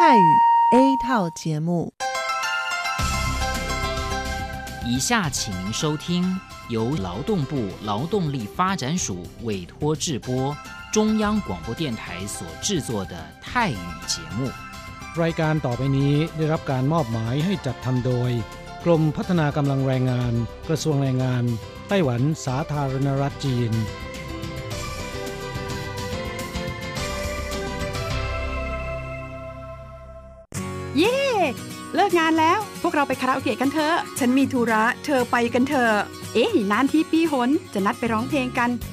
泰语 A 套节目。以下请您收听由劳动部劳动力发展署委托制播、中央广播电台所制作的泰语节目。รายการต่อไปนี้ได้รับการมอบหมายให้จัดทำโดย กรมพัฒนากำลังแรงงาน กระทรวงแรงงาน ไต้หวันสาธารณรัฐจีน งานแล้ว พวกเราไปคาราโอเกะกันเถอะ ฉันมีธุระ เธอไปกันเถอะ เอ๊ะนานที่ปีหน จะนัดไปร้องเพลงกัน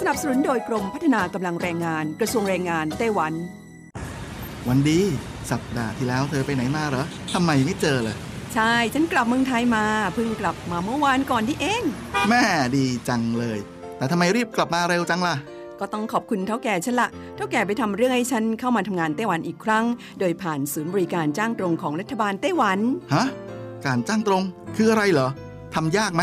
สนับสนุนโดยกรมพัฒนากำลังแรงงาน กระทรวงแรงงานไต้หวัน วันดี สัปดาห์ที่แล้วเธอไปไหนมาเหรอทำไมไม่เจอเลย ใช่ ฉันกลับเมืองไทยมาเพิ่งกลับมาเมื่อวานก่อนที่เอง แม่ดีจังเลย แต่ทำไมรีบกลับมาเร็วจังล่ะก็ต้องขอบคุณเท่าแก่ฉันละ เท่าแก่ไปทำเรื่องให้ฉันเข้ามาทำงานไต้หวันอีกครั้ง โดยผ่านศูนย์บริการจ้างตรงของรัฐบาลไต้หวัน ฮะ การจ้างตรงคืออะไรเหรอทำยากไหม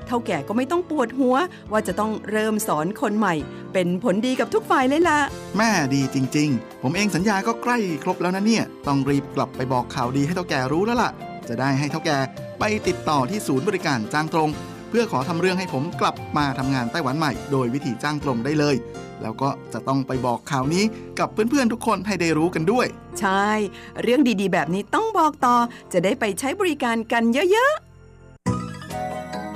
ท่าแก่ก็ไม่ต้องปวดหัว ว่าจะต้องเริ่มสอนคนใหม่ เป็นผลดีกับทุกฝ่ายเลยล่ะ แม่ดีจริง ๆ ผมเองสัญญาก็ใกล้ครบแล้วนะเนี่ย ต้องรีบกลับไปบอกข่าวดีให้เท่าแก่รู้แล้วล่ะ จะได้ให้เท่าแก่ไปติดต่อที่ศูนย์บริการจ้างตรง เพื่อขอทำเรื่องให้ผมกลับมาทำงานไต้หวันใหม่ โดยวิธีจ้างตรงได้เลยแล้วก็จะต้องไปบอกข่าวนี้กับเพื่อนๆทุกคนให้ได้รู้กันด้วย ใช่ เรื่องดีๆ แบบนี้ต้องบอกต่อ จะได้ไปใช้บริการกันเยอะๆ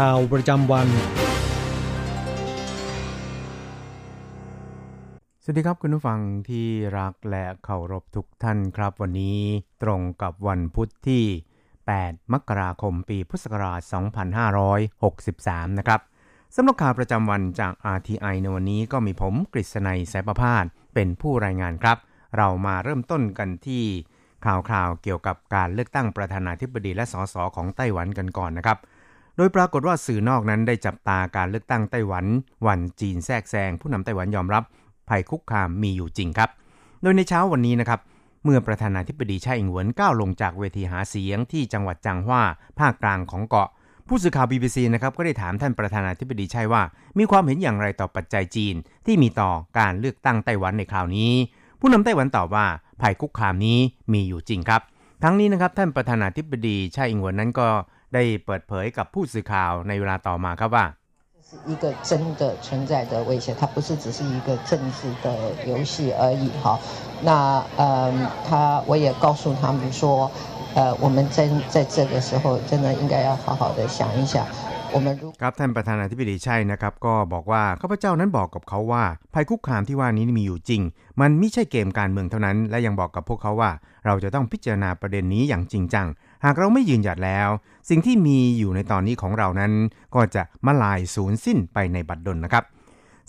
ข่าวประจำวัน สวัสดีครับคุณผู้ฟังที่รักและเคารพทุกท่านครับ วันนี้ตรงกับวันพุทธที่ 8 มกราคมปีพุทธศักราช 2563 นะครับสำหรับข่าวประจำวันจาก RTI ในวันนี้ก็มีผมกฤษณัยสายประพาสเป็นผู้รายงานครับ เรามาเริ่มต้นกันที่ข่าวคราวเกี่ยวกับการเลือกตั้งประธานาธิบดีและสสของไต้หวันกันก่อนนะครับ โดยปรากฏว่าสื่อนอกนั้นได้จับตาการเลือกตั้งไต้หวัน วันจีนแทรกแซงผู้นำไต้หวันยอมรับ ภัยคุกคามมีอยู่จริงครับ โดยในเช้าวันนี้นะครับ เมื่อประธานาธิบดีไช่อิงเหวินก้าวลงจากเวทีหาเสียงที่จังหวัดจางฮวาภาคกลางของเกาะ ผู้สื่อข่าว BBC นะครับก็ได้ถามท่านประธานาธิบดีไช่ว่า มีความเห็นอย่างไรต่อปัจจัยจีนที่มีต่อการเลือกตั้งไต้หวันในคราวนี้ ผู้นำไต้หวันตอบว่าภัยคุกคามนี้มีอยู่จริงครับ ทั้งนี้นะครับท่านประธานาธิบดีไช่อิงเหวินนั้นก็ ได้เปิดเผยกับผู้สื่อข่าวในเวลาต่อมาครับว่า是一个真的存在的威胁，它不是只是一个政治的游戏而已哈。那呃，他我也告诉他们说，呃，我们在在这个时候真的应该要好好的想一想。ครับท่านประธานาธิบดีใช่นะครับก็บอกว่าข้าพเจ้านั้นบอกกับเขาว่า ภัยคุกคามที่ว่านี้มีอยู่จริง มันไม่ใช่เกมการเมืองเท่านั้น และยังบอกกับพวกเขาว่า เราจะต้องพิจารณาประเด็นนี้อย่างจริงจัง หากเราไม่ยืนหยัดแล้ว สิ่งที่มีอยู่ในตอนนี้ของเรานั้น ก็จะมาลายสูญสิ้นไปในบัดดลนะครับ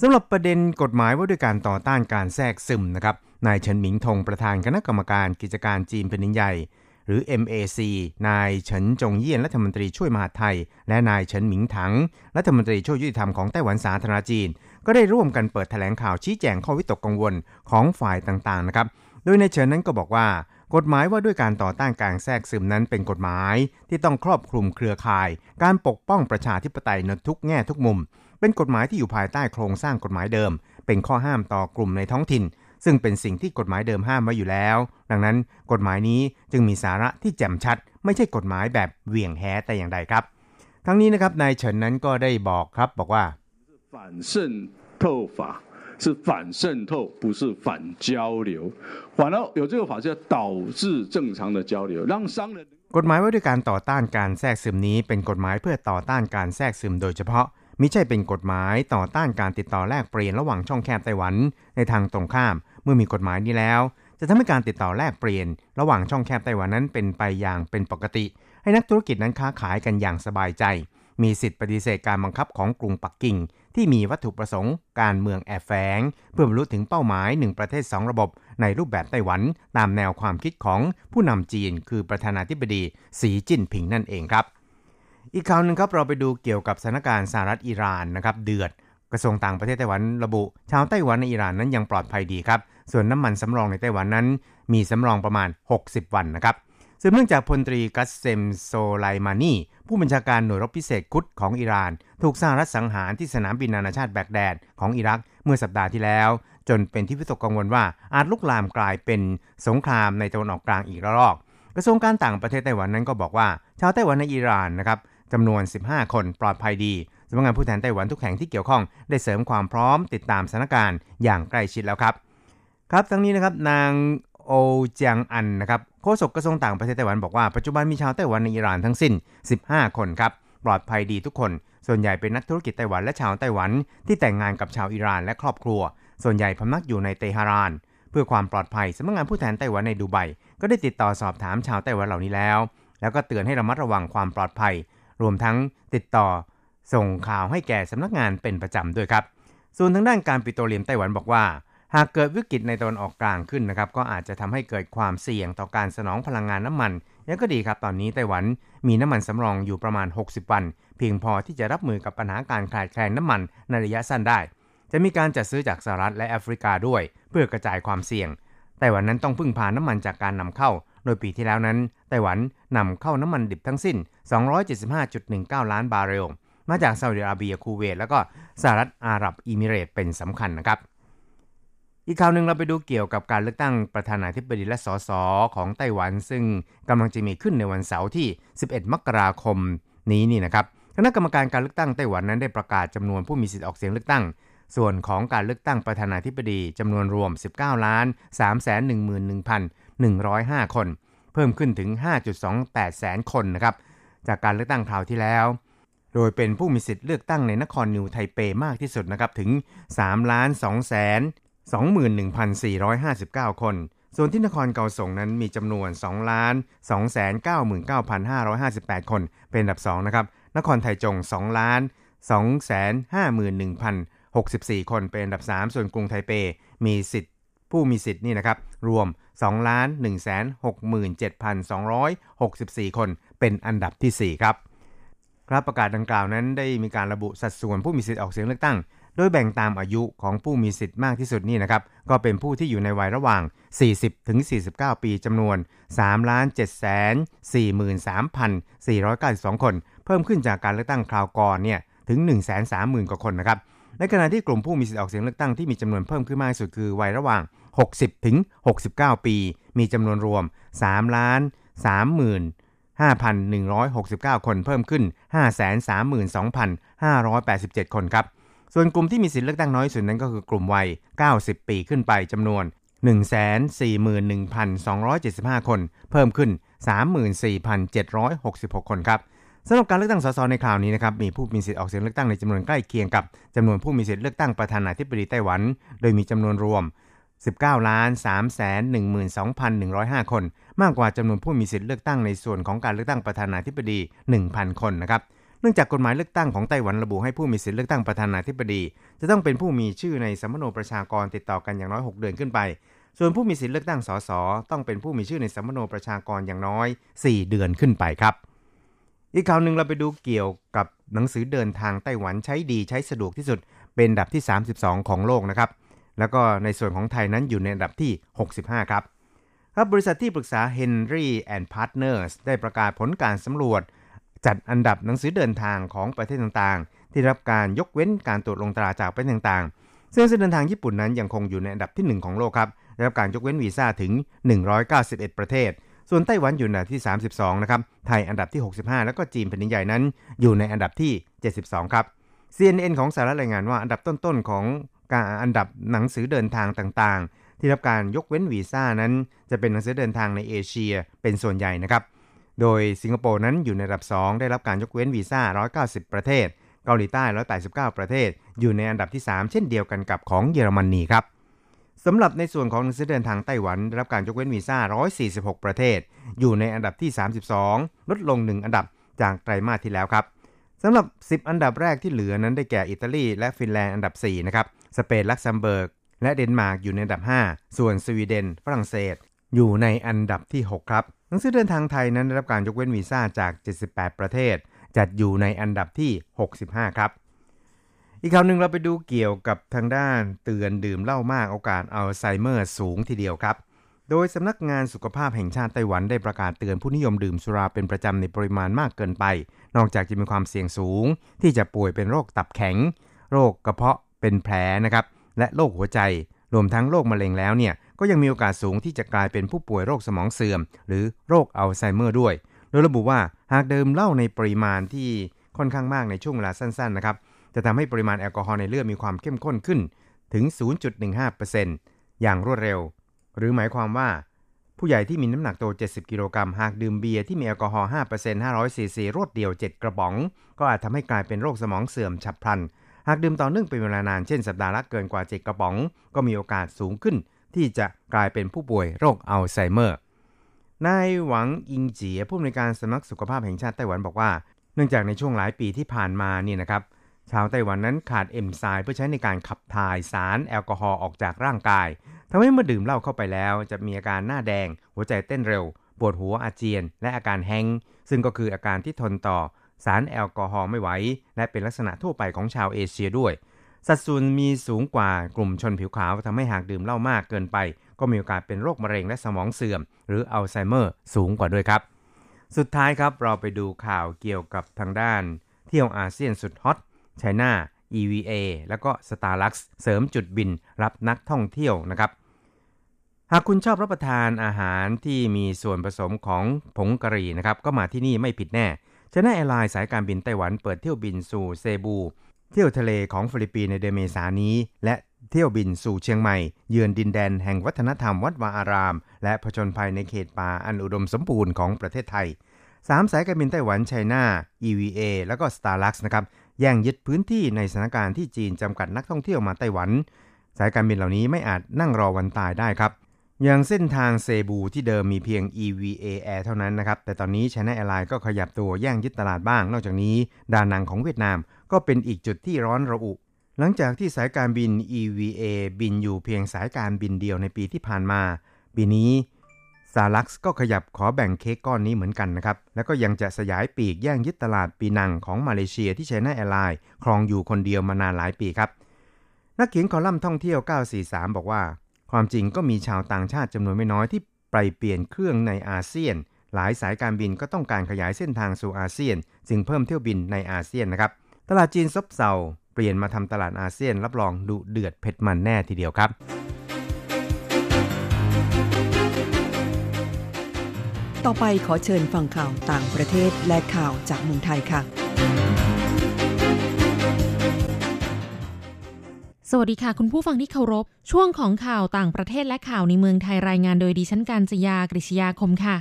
สำหรับประเด็นกฎหมายว่าด้วยการต่อต้านการแทรกซึมนะครับนายเฉินหมิงทงประธานคณะกรรมการกิจการจีนเป็นใหญ่ หรือ MAC นายเฉินจงเยี่ยนรัฐมนตรีช่วยมหาไทย และนายเฉินหมิงถังรัฐมนตรีช่วยยุติธรรมของไต้หวันสาธารณจีน ก็ได้ร่วมกันเปิดแถลงข่าวชี้แจงข้อวิตกกังวลของฝ่ายต่างๆนะครับ โดยในเฉินนั้นก็บอกว่า กฎหมายว่าด้วยการต่อต้านการแทรกซึมนั้นเป็นกฎหมาย ที่ต้องครอบคลุมเครือข่าย การปกป้องประชาธิปไตยในทุกแง่ทุกมุม เป็นกฎหมายที่อยู่ภายใต้โครงสร้างกฎหมายเดิม เป็นข้อห้ามต่อกลุ่มในท้องถิ่นซึ่งเป็นสิ่งที่กฎหมายเดิมห้ามไว้อยู่แล้ว ดังนั้นกฎหมายนี้จึงมีสาระที่แจ่มชัด ไม่ใช่กฎหมายแบบเหวี่ยงแหแต่อย่างใดครับ ทั้งนี้นะครับนายเฉินนั้นก็ได้บอกครับบอกว่า反渗透法 是反渗透不是反交流反而有这个法就要导致正常的交流让商人กฎหมายว่าด้วยการต่อต้านการแทรกซึมนี้เป็นกฎหมายเพื่อต่อต้านการแทรกซึมโดยเฉพาะมิใช่เป็นกฎหมายต่อต้านการติดต่อแลกเปลี่ยนระหว่างช่องแคบไต้หวัน ในทางตรงข้าม เมื่อมีกฎหมายนี้แล้ว จะทำให้การติดต่อแลกเปลี่ยน ระหว่างช่องแคบไต้หวันนั้นเป็นไปอย่างเป็นปกติ ให้นักธุรกิจนั้นค้าขายกันอย่างสบายใจ มีสิทธิปฏิเสธการบังคับของกรุงปักกิ่ง ที่มีวัตถุประสงค์การเมืองแอบแฝง เพื่อบรรลุถึงเป้าหมายหนึ่งประเทศสองระบบ ในรูปแบบไต้หวัน ตามแนวความคิดของผู้นำจีน คือประธานาธิบดีสีจิ้นผิงนั่นเองครับ อีกข่าวหนึ่งครับเราไปดูเกี่ยวกับสถานการณ์สหรัฐอิหร่านนะครับเดือดกระทรวงต่างประเทศไต้หวันระบุ ชาวไต้หวันในอิหร่านนั้นยังปลอดภัยดีครับส่วนน้ำมันสำรองในไต้หวันนั้น มีสำรองประมาณ 60 วันนะครับ สืบเนื่องจากพลตรีกัสเซมโซไลมานีผู้บัญชาการหน่วยรบพิเศษคุดส์ของอิหร่าน ถูกสหรัฐสังหารที่สนามบินนานาชาติแบกแดดของอิรักเมื่อสัปดาห์ที่แล้ว จนเป็นที่วิตกกังวลว่าอาจลุกลามกลายเป็นสงครามในตะวันออกกลางอีกระลอก กระทรวงการต่างประเทศไต้หวันนั้นก็บอกว่า ชาวไต้หวันในอิหร่านนะครับจำนวน 15 คนปลอดภัยดีสำนักงานผู้แทนไต้หวันทุกแห่งที่เกี่ยวข้องได้เสริมความพร้อมติดตามสถานการณ์อย่างใกล้ชิดแล้วครับ ครับทั้งนี้นะครับนางโอเจียงอันนะครับ โฆษกกระทรวงต่างประเทศไต้หวันบอกว่าปัจจุบันมีชาวไต้หวันในอิหร่านทั้งสิ้น 15 คนครับ ปลอดภัยดีทุกคน ส่วนใหญ่เป็นนักธุรกิจไต้หวันและชาวไต้หวัน ที่แต่งงานกับชาวอิหร่านและครอบครัว ส่วนใหญ่พำนักอยู่ในเตหะราน เพื่อความปลอดภัยสำนักงานผู้แทนไต้หวันในดูไบก็ได้ติดต่อสอบถามชาวไต้หวันเหล่านี้แล้ว แล้วก็เตือนให้ระมัดระวังความปลอดภัย รวมทั้งติดต่อ ส่งข่าวให้แก่สำนักงานเป็นประจำด้วยครับ ส่วนทางด้านการปิโตรเลียมไต้หวันบอกว่า หากเกิดวิกฤตในตะวันออกกลางขึ้นนะครับก็อาจจะทำให้เกิดความเสี่ยงต่อการสนองพลังงานน้ำมันยังก็ดีครับตอนนี้ไต้หวันมีน้ำมันสำรองอยู่ประมาณ 60 วัน เพียงพอที่จะรับมือกับปัญหาการขาดแคลนน้ำมันในระยะสั้นได้ จะมีการจัดซื้อจากสหรัฐและแอฟริกาด้วย เพื่อกระจายความเสี่ยงไต้หวันนั้นต้องพึ่งพาน้ำมันจากการนำเข้า โดยปีที่แล้วนั้นไต้หวันนำเข้าน้ำมันดิบทั้งสิ้น 275.19 ล้านบาร์เรลมาจากซาอุดิอาระเบียคูเวตแล้วก็สหรัฐอาหรับอิมิเรตเป็นสำคัญนะครับ อีกข่าวหนึ่งเราไปดูเกี่ยวกับการเลือกตั้งประธานาธิบดีและสสของไต้หวัน ซึ่งกำลังจะมีขึ้นในวันเสาร์ที่ 11 มกราคมนี้นี่นะครับคณะกรรมการการเลือกตั้งไต้หวันนั้นได้ประกาศจำนวนผู้มีสิทธิออกเสียงเลือกตั้ง ส่วนของการเลือกตั้งประธานาธิบดีจำนวนรวม 19ล้าน311,105คน เพิ่มขึ้นถึง 5.28 แสนคนนะครับจากการเลือกตั้งคราวที่แล้ว โดยเป็นผู้มีสิทธิ์เลือกตั้งในนครนิวไทเปมากที่สุดนะครับถึง3ล้าน2แสน 21,459 คน ส่วนที่นครเกาสงนั้นมีจำนวน2ล้าน2 9 9 5 5 8 คน เป็นอันดับ2นะครับ นครไทจง2ล้าน251,064 คนเป็นอันดับ 3 ส่วนกรุงไทเป มีสิทธิ์ผู้มีสิทธิ์นี่นะครับ รวม2ล้าน1 67,264 คนเป็นอันดับที่ 4 ครับ ครับประกาศดังกล่าวนั้นได้มีการระบุสัดส่วนผู้มีสิทธิ์ออกเสียงเลือกตั้ง โดยแบ่งตามอายุของผู้มีสิทธิ์มากที่สุดนี่นะครับ ก็เป็นผู้ที่อยู่ในวัยระหว่าง 40 ถึง 49 ปีจำนวน 3 7 4 3 492 คน เพิ่มขึ้นจากการเลือกตั้งคราวก่อนเนี่ยถึง 130,000 กว่าคนนะครับ ในขณะที่กลุ่มผู้มีสิทธิ์ออกเสียงเลือกตั้งที่มีจำนวนเพิ่มขึ้นมากที่สุดคือวัยระหว่าง 60 ถึง 69 ปี มีจำนวนรวม3ล้าน5,169 คนเพิ่มขึ้น 532,587 คนครับ ส่วนกลุ่มที่มีสิทธิเลือกตั้งน้อยสุดนั้นก็คือกลุ่มวัย 90 ปีขึ้นไปจำนวน 141,275 คน เพิ่มขึ้น 34,766 คนครับสำหรับการเลือกตั้งสสในคราวนี้นะครับมีผู้มีสิทธิ์ออกเสียงเลือกตั้งในจำนวนใกล้เคียงกับจำนวนผู้มีสิทธิ์เลือกตั้งประธานาธิบดีไต้หวัน โดยมีจำนวนรวม 19ล้าน3 1 2 1 0 5 คน มากกว่าจำนวนผู้มีสิทธิ์เลือกตั้งในส่วนของการเลือกตั้งประธานาธิบดี 1,000 คนนะครับ เนื่องจากกฎหมายเลือกตั้งของไต้หวันระบุให้ผู้มีสิทธิเลือกตั้งประธานาธิบดี จะต้องเป็นผู้มีชื่อในสัมโนประชากรติดต่อกันอย่างน้อย 6 เดือนขึ้นไป ส่วนผู้มีสิทธิเลือกตั้งสสต้องเป็นผู้มีชื่อในสัมมโนประชากรอย่างน้อย 4 เดือนขึ้นไปครับ อีกข่าวหนึ่งเราไปดูเกี่ยวกับหนังสือเดินทางไต้หวันใช้ดีใช้สะดวกที่สุด เป็นอันดับที่ 32 ของโลกนะครับ แล้วก็ในส่วนของไทยนั้นอยู่ในอันดับที่ 65 ครับครับบริษัทที่ปรึกษา Henry and Partners ได้ประกาศผลการสำรวจ จัดอันดับหนังสือเดินทางของประเทศต่างๆ ที่รับการยกเว้นการตรวจลงตราจากประเทศต่างๆ ซึ่งหนังสือเดินทางญี่ปุ่นนั้นยังคงอยู่ในอันดับที่ 1 ของโลกครับได้รับการยกเว้นวีซ่าถึง 191 ประเทศ ส่วนไต้หวันอยู่ในอันดับที่ 32 นะครับ ไทยอันดับที่ 65 แล้วก็จีนแผ่นดินใหญ่นั้น อยู่ในอันดับที่ 72 ครับ CNN ของสหรัฐรายงานว่าอันดับต้นๆของการอันดับหนังสือเดินทางต่างๆ ที่รับการยกเว้นวีซ่านั้น จะเป็นหนังสือเดินทางในเอเชียเป็นส่วนใหญ่นะครับ โดยสิงคโปร์นั้นอยู่ในอันดับ 2 ได้รับการยกเว้นวีซ่า 190 ประเทศ เกาหลีใต้ 189 ประเทศ อยู่ในอันดับที่ 3 เช่นเดียวกันกับของเยอรมนีครับสำหรับในส่วนของหนังสือเดินทางไต้หวันได้รับการยกเว้นวีซ่า 146 ประเทศ อยู่ในอันดับที่ 32 ลดลง 1 อันดับจากไตรมาสที่แล้วครับสำหรับ 10 อันดับแรกที่เหลือนั้นได้แก่อิตาลีและฟินแลนด์อันดับ 4 นะครับ สเปน ลักเซมเบิร์ก และเดนมาร์กอยู่ในอันดับ 5 ส่วนสวีเดน ฝรั่งเศส อยู่ในอันดับที่ 6 ครับ หนังสือเดินทางไทยนั้นได้รับการยกเว้นวีซ่าจาก 78 ประเทศ จัดอยู่ในอันดับที่ 65 ครับ อีกข่าวหนึ่งเราไปดูเกี่ยวกับทางด้านเตือนดื่มเหล้ามากโอกาสอัลไซเมอร์สูงทีเดียวครับ โดยสำนักงานสุขภาพแห่งชาติไต้หวันได้ประกาศเตือนผู้นิยมดื่มสุราเป็นประจำในปริมาณมากเกินไป นอกจากจะมีความเสี่ยงสูง ที่จะป่วยเป็นโรคตับแข็ง โรคกระเพาะเป็นแผลนะครับและโรคหัวใจ รวมทั้งโรคมะเร็งแล้วเนี่ย ก็ยังมีโอกาสสูงที่จะกลายเป็นผู้ป่วยโรคสมองเสื่อม หรือโรคอัลไซเมอร์ด้วย โดยระบุว่าหากดื่มเหล้าในปริมาณที่ค่อนข้างมากในช่วงเวลาสั้นๆนะครับจะทำให้ปริมาณแอลกอฮอล์ในเลือดมีความเข้มข้นขึ้นถึง 0.15%อย่างรวดเร็ว หรือหมายความว่า ผู้ใหญ่ที่มีน้ำหนักตัว 70 กิโลกรัมหากดื่มเบียร์ที่มีแอลกอฮอล์ 5% 500ซีซีรวดเดียว 7 กระป๋อง ก็อาจทำให้กลายเป็นโรคสมองเสื่อมฉับพลัน หากดื่มต่อเนื่องเป็นเวลานาน เช่นสัปดาห์ละเกินกว่า 7 กระป๋อง ก็มีโอกาสสูงขึ้น ที่จะกลายเป็นผู้ป่วยโรคอัลไซเมอร์ นายหวังอิงเจียผู้อำนวยการสำนักสุขภาพแห่งชาติไต้หวันบอกว่า เนื่องจากในช่วงหลายปีที่ผ่านมานี่นะครับ ชาวไต้หวันนั้นขาดเอนไซม์เพื่อใช้ในการขับถ่ายสารแอลกอฮอล์ออกจากร่างกายทำให้เมื่อดื่มเหล้าเข้าไปแล้ว จะมีอาการหน้าแดง หัวใจเต้นเร็ว ปวดหัวอาเจียน และอาการแฮงซึ่งก็คืออาการที่ทนต่อสารแอลกอฮอล์ไม่ไหว และเป็นลักษณะทั่วไปของชาวเอเชียด้วย สัดส่วนมีสูงกว่ากลุ่มชนผิวขาวทำให้หากดื่มเหล้ามากเกินไป ก็มีโอกาสเป็นโรคมะเร็งและสมองเสื่อม หรืออัลไซเมอร์สูงกว่าด้วยครับ สุดท้ายครับเราไปดูข่าวเกี่ยวกับทางด้าน เที่ยวอาเซียนสุดฮอตไชน่า EVA แล้วก็ Starlux เสริมจุดบินรับนักท่องเที่ยวนะครับ หากคุณชอบรับประทานอาหารที่มีส่วนผสมของผงกะหรี่นะครับ ก็มาที่นี่ไม่ผิดแน่ China Airlines สายการบินไต้หวันเปิดเที่ยวบินสู่เซบู เที่ยวทะเลของฟิลิปปินส์ในเดือนเมษายนนี้ และเที่ยวบินสู่เชียงใหม่ เยือนดินแดนแห่งวัฒนธรรมวัดวาอาราม และผจญภัยในเขตป่าอันอุดมสมบูรณ์ของประเทศไทยสามสายการบินไต้หวันไชน่า EVA แล้วก็ Starlux นะครับแย่งยึดพื้นที่ในสถานการณ์ที่จีนจำกัดนักท่องเที่ยวมาไต้หวัน สายการบินเหล่านี้ไม่อาจนั่งรอวันตายได้ครับอย่างเส้นทางเซบูที่เดิมมีเพียง EVA Air เท่านั้นนะครับ แต่ตอนนี้ China Airlines ก็ขยับตัวแย่งยึดตลาดบ้าง นอกจากนี้ ดานังของเวียดนาม ก็เป็นอีกจุดที่ร้อนระอุ หลังจากที่สายการบิน EVA บินอยู่เพียงสายการบินเดียวในปีที่ผ่านมา ปีนี้ Starlux ก็ขยับขอแบ่งเค้กก้อนนี้เหมือนกันนะครับ แล้วก็ยังจะสยายปีกแย่งยึดตลาดปีนังของมาเลเซียที่ China Airlinesครองอยู่คนเดียวมานานหลายปีครับ นักเขียนคอลัมน์ท่องเที่ยว 943 บอกว่า ความจริงก็มีชาวต่างชาติจำนวนไม่น้อยที่ไปเปลี่ยนเครื่องในอาเซียน หลายสายการบินก็ต้องการขยายเส้นทางสู่อาเซียน จึงเพิ่มเที่ยวบินในอาเซียนนะครับ ตลาดจีนซบเซาเปลี่ยนมาทำตลาดอาเซียนรับรองดุเดือดเผ็ดมันแน่ทีเดียวครับ ต่อไปขอเชิญฟังข่าวต่างประเทศและข่าวจากเมืองไทยค่ะ สวัสดีค่ะ คุณผู้ฟังที่เคารพ ช่วงของข่าวต่างประเทศและข่าวในเมืองไทยรายงานโดยดิฉันการจยากริชยาคมค่ะ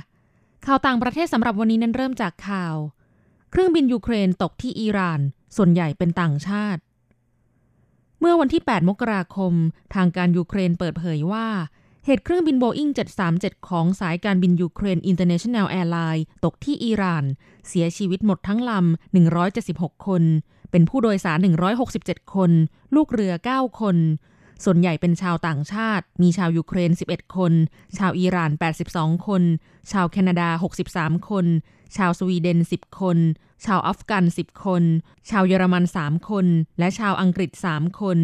ข่าวต่างประเทศสำหรับวันนี้นั้นเริ่มจากข่าว เครื่องบินยูเครนตกที่อิหร่าน ส่วนใหญ่เป็นต่างชาติ เมื่อวันที่ 8 มกราคม ทางการยูเครนเปิดเผยว่า เหตุเครื่องบินโบอิง737 ของสายการบิน Ukraine International Airlines ตกที่อิหร่าน เสียชีวิตหมดทั้งลำ 176 คน เป็นผู้โดยสาร 167 คน ลูกเรือ 9 คน ส่วนใหญ่เป็นชาวต่างชาติ มีชาวยูเครน 11 คน ชาวอิหร่าน 82 คน ชาวแคนาดา 63 คน ชาวสวีเดน 10 คน ชาวอัฟกัน 10 คน ชาวเยอรมัน 3 คน และชาวอังกฤษ 3 คน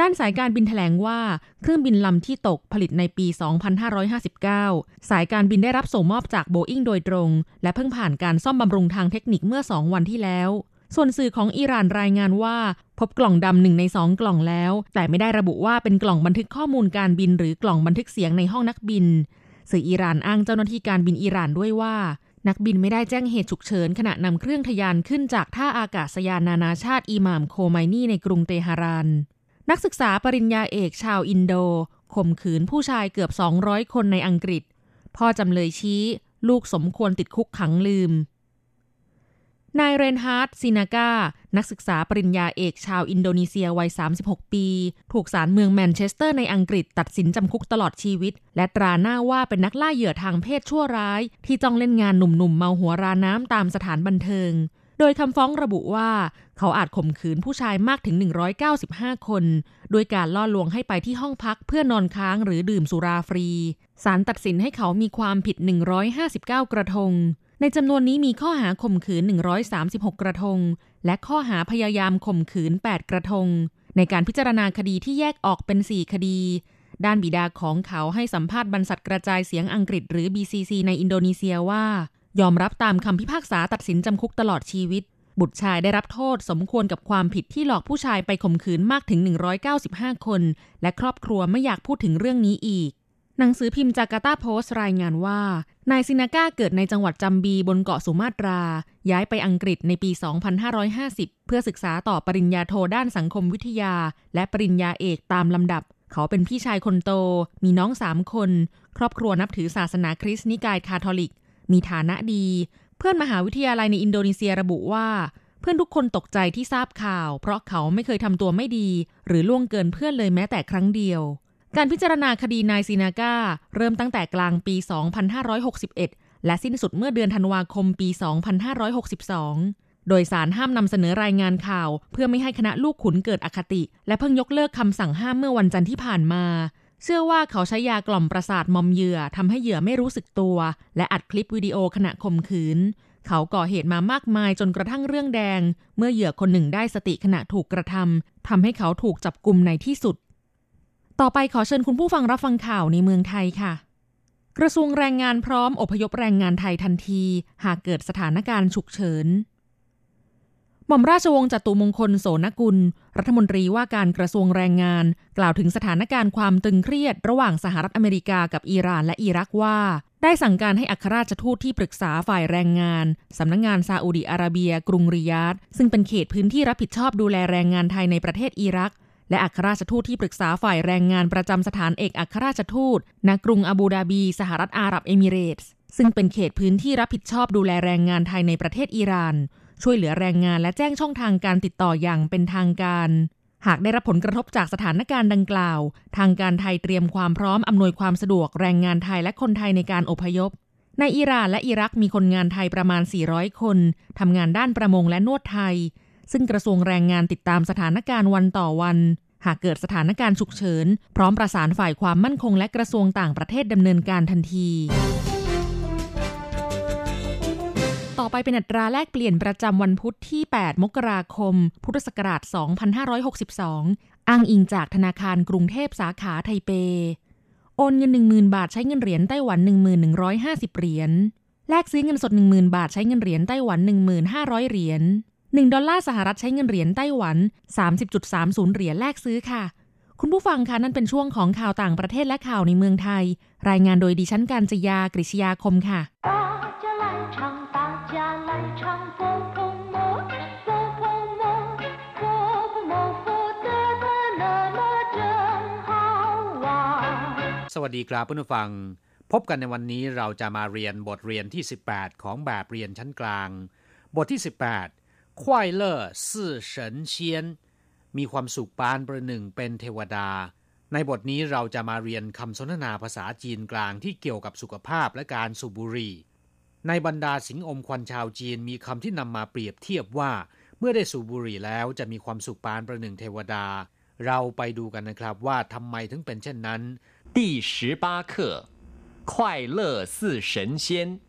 ด้านสายการบินแถลงว่าเครื่องบินลำที่ตกผลิตในปี 2559 สายการบินได้รับส่งมอบจากโบอิงโดยตรง และเพิ่งผ่านการซ่อมบำรุงทางเทคนิคเมื่อ 2 วันที่แล้ว ส่วนสื่อของอิหร่านรายงานว่า พบกล่องดำหนึ่งในสองกล่องแล้ว แต่ไม่ได้ระบุว่าเป็นกล่องบันทึกข้อมูลการบิน หรือกล่องบันทึกเสียงในห้องนักบินสื่ออิหร่านอ้างเจ้าหน้าที่การบินอิหร่านด้วยว่า นักบินไม่ได้แจ้งเหตุฉุกเฉินขณะนำเครื่องทะยานขึ้นจากท่าอากาศยานนานาชาติอิหม่ามโคไมนีในกรุงเตหะราน นักศึกษาปริญญาเอกชาวอินโดข่มขืนผู้ชายเกือบ 200 คนในอังกฤษ พ่อจำเลยชี้ ลูกสมควรติดคุกขังลืม นายเรนฮาร์ดซินากานักศึกษาปริญญาเอกชาวอินโดนีเซียวัย 36 ปี ถูกศาลเมืองแมนเชสเตอร์ในอังกฤษตัดสินจำคุกตลอดชีวิต และตราหน้าว่าเป็นนักล่าเหยื่อทางเพศชั่วร้าย ที่จ้องเล่นงานหนุ่มๆเมาหัวราน้ำตามสถานบันเทิง โดยคำฟ้องระบุว่า เขาอาจข่มขืนผู้ชายมากถึง 195 คน โดยการล่อลวงให้ไปที่ห้องพักเพื่อนอนค้างหรือดื่มสุราฟรี ศาลตัดสินให้เขามีความผิด 159 กระทง ในจำนวนนี้มีข้อหาข่มขืน 136 กระทง และข้อหาพยายามข่มขืน 8 กระทง ในการพิจารณาคดีที่แยกออกเป็น 4 คดี ด้านบิดาของเขาให้สัมภาษณ์บรรษัทกระจายเสียงอังกฤษหรือ BCC ในอินโดนีเซียว่า ยอมรับตามคำพิพากษาตัดสินจำคุกตลอดชีวิต บุตรชายได้รับโทษสมควรกับความผิดที่หลอกผู้ชายไปข่มขืนมากถึง 195 คน และครอบครัวไม่อยากพูดถึงเรื่องนี้อีก หนังสือพิมพ์จาการ์ตาโพสต์รายงานว่า นายซินาก้าเกิดในจังหวัดจัมบีบนเกาะสุมาตรา ย้ายไปอังกฤษในปี 2550 เพื่อศึกษาต่อปริญญาโทด้านสังคมวิทยา และปริญญาเอกตามลำดับ เขาเป็นพี่ชายคนโต มีน้องสามคน ครอบครัวนับถือศาสนาคริสต์นิกายคาทอลิก มีฐานะดี เพื่อนมหาวิทยาลัยในอินโดนีเซียระบุว่า เพื่อนทุกคนตกใจที่ทราบข่าว เพราะเขาไม่เคยทำตัวไม่ดี หรือล่วงเกินเพื่อนเลยแม้แต่ครั้งเดียว การพิจารณาคดีนายซีนาก้าเริ่มตั้งแต่กลางปี 2561 และสิ้นสุดเมื่อเดือนธันวาคมปี 2562โดยสารห้ามนำเสนอรายงานข่าว เพื่อไม่ให้คณะลูกขุนเกิดอคติ และเพิ่งยกเลิกคำสั่งห้ามเมื่อวันจันทร์ที่ผ่านมา เชื่อว่าเขาใช้ยากล่อมประสาทมอมเหยื่อทำให้เหยื่อไม่รู้สึกตัว และอัดคลิปวิดีโอขณะข่มขืน เขาก่อเหตุมามากมายจนกระทั่งเรื่องแดง เมื่อเหยื่อคนหนึ่งได้สติขณะถูกกระทำทำให้เขาถูกจับกลุ่มในที่สุด ต่อไปขอเชิญคุณผู้ฟังรับฟังข่าวในเมืองไทยค่ะ กระทรวงแรงงานพร้อมอพยพแรงงานไทยทันที หากเกิดสถานการณ์ฉุกเฉิน หม่อมราชวงศ์จตุมงคลโสนกุล รัฐมนตรีว่าการกระทรวงแรงงาน กล่าวถึงสถานการณ์ความตึงเครียด ระหว่างสหรัฐอเมริกากับอิหร่านและอิรักว่า ได้สั่งการให้อัครราชทูตที่ปรึกษาฝ่ายแรงงาน สำนักงงานซาอุดิอาระเบีย กรุงริยาดซึ่งเป็นเขตพื้นที่รับผิดชอบดูแลแรงงานไทยในประเทศอิรัก และอัครราชทูตที่ปรึกษาฝ่ายแรงงานประจำสถานเอกอัครราชทูตณกรุงอาบูดาบี สหรัฐอาหรับเอมิเรตส์ซึ่งเป็นเขตพื้นที่รับผิดชอบดูแลแรงงานไทยในประเทศอิหร่าน ช่วยเหลือแรงงานและแจ้งช่องทางการติดต่ออย่างเป็นทางการ หากได้รับผลกระทบจากสถานการณ์ดังกล่าว ทางการไทยเตรียมความพร้อมอำนวยความสะดวกแรงงานไทยและคนไทยในการอพยพ ในอิหร่านและอิรักมีคนงานไทยประมาณ 400 คนทำงานด้านประมงและนวดไทย ซึ่งกระทรวงแรงงานติดตามสถานการณ์วันต่อวัน หากเกิดสถานการณ์ฉุกเฉิน พร้อมประสานฝ่ายความมั่นคงและกระทรวงต่างประเทศดำเนินการทันที ต่อไปเป็นอัตราแลกเปลี่ยนประจำวันพุธที่ 8 มกราคม พุทธศักราช 2562 อ้างอิงจากธนาคารกรุงเทพสาขาไทเป โอนเงิน 10,000 บาทใช้เงินเหรียญไต้หวัน 1150 เหรียญ แลกซื้อเงินสด 10,000 บาทใช้เงินเหรียญไต้หวัน 1500 เหรียญ 1 ดอลลาร์สหรัฐใช้เงินเหรียญไต้หวัน 30.30 เหรียญแลกซื้อค่ะ คุณผู้ฟังคะนั่นเป็นช่วงของข่าวต่างประเทศและข่าวในเมืองไทย รายงานโดยดิฉันการจยากริชยาคมค่ะ สวัสดีครับเพื่อนผู้ฟัง พบกันในวันนี้เราจะมาเรียนบทเรียนที่ 18 ของแบบเรียนชั้นกลาง บทที่ 18ควายเลอร์ซื่อเฉินเชียน มีความสุขปานประหนึ่งเป็นเทวดา ในบทนี้เราจะมาเรียนคำสนทนาภาษาจีนกลางที่เกี่ยวกับสุขภาพและการสูบบุหรี่ ในบรรดาสิงอมควันชาวจีนมีคำที่นำมาเปรียบเทียบว่า เมื่อได้สูบบุหรี่แล้วจะมีความสุขปานประหนึ่งเทวดา เราไปดูกันนะครับว่าทำไมถึงเป็นเช่นนั้น 第十八课，快乐似神仙。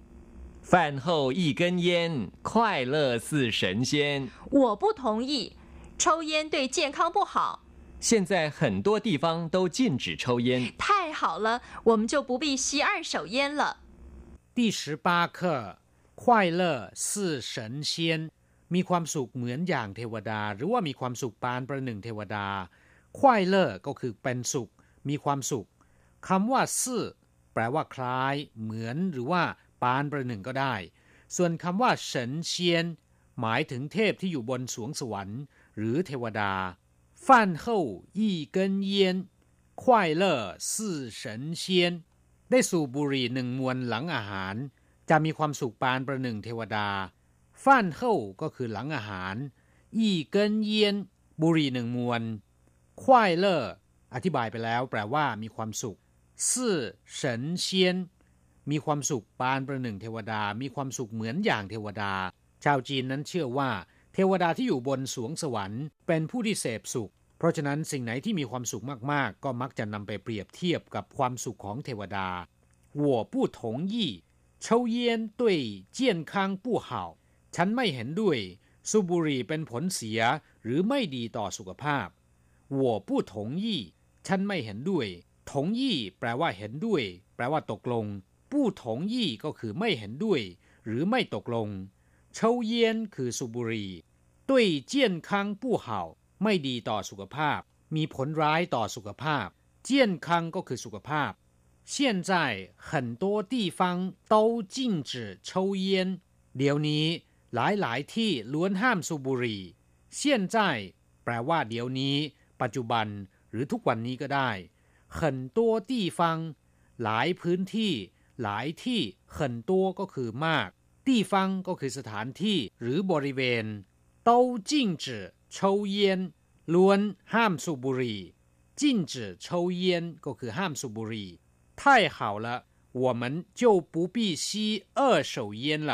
饭后一根烟，快乐似神仙。我不同意，抽烟对健康不好。现在很多地方都禁止抽烟。太好了，我们就不必吸二手烟了。第十八课快乐似神仙มีความสุขเหมือนอย่างเทวดา หรือว่ามีความสุขปานประหนึ่งเทวดาควายเลอก็คือเป็นสุข มีความสุข คำว่าซื่อแปลว่าคล้าย เหมือนหรือว่าปานประหนึ่งก็ได้ ส่วนคำว่าเฉินเชียน หมายถึงเทพที่อยู่บนสวงสวรรค์ หรือเทวดาฟันเฮายี่เกินเยีนควายเล่อซื่ได้สูบบุหรี่หนึ่งมวนหลังอาหาร จะมีความสุขปานประหนึ่งเทวดาฟันเข้าก็คือหลังอาหารยี่เกินเยีนบุหรี่หนึ่งมวนควายเล่ออธิบายไปแล้วแปลว่ามีความสุข ซื่อเฉินเชียน มีความสุขปานประหนึ่งเทวดา มีความสุขเหมือนอย่างเทวดา ชาวจีนนั้นเชื่อว่า เทวดาที่อยู่บนสวงสวรรค์ เป็นผู้ที่เสพสุข เพราะฉะนั้นสิ่งไหนที่มีความสุขมากๆ ก็มักจะนำไปเปรียบเทียบกับความสุขของเทวดา我不同意抽烟对健康不好ฉันไม่เห็นด้วยสูบบุหรี่เป็นผลเสียหรือไม่ดีต่อสุขภาพ我不同意ฉันไม่เห็นด้วย ถงยี่แปลว่าเห็นด้วย แปลว่าตกลงผู้ถงยี่ก็คือไม่เห็นด้วย หรือไม่ตกลงเชาเยียนคือสูบบุหรี่ด้วยเจียนคังผู้เห่าไม่ดีต่อสุขภาพ มีผลร้ายต่อสุขภาพ เจียนคังก็คือสุขภาพ现在很多地方都禁止抽烟เดี๋ยวนี้หลายหลายที่ล้วนห้ามสูบบุหรี่现在แปลว่าเดี๋ยวนี้ ปัจจุบันหรือทุกวันนี้ก็ได้ 很多地方หลายพื้นที่ หลายที่很多ก็คือมาก地方ก็คือสถานที่หรือบริเวณ都禁止抽烟ล้วนห้ามสูบบุหรี่禁止抽烟ก็คือห้ามสูบบุหรี่太好了我们就不必吸二手烟了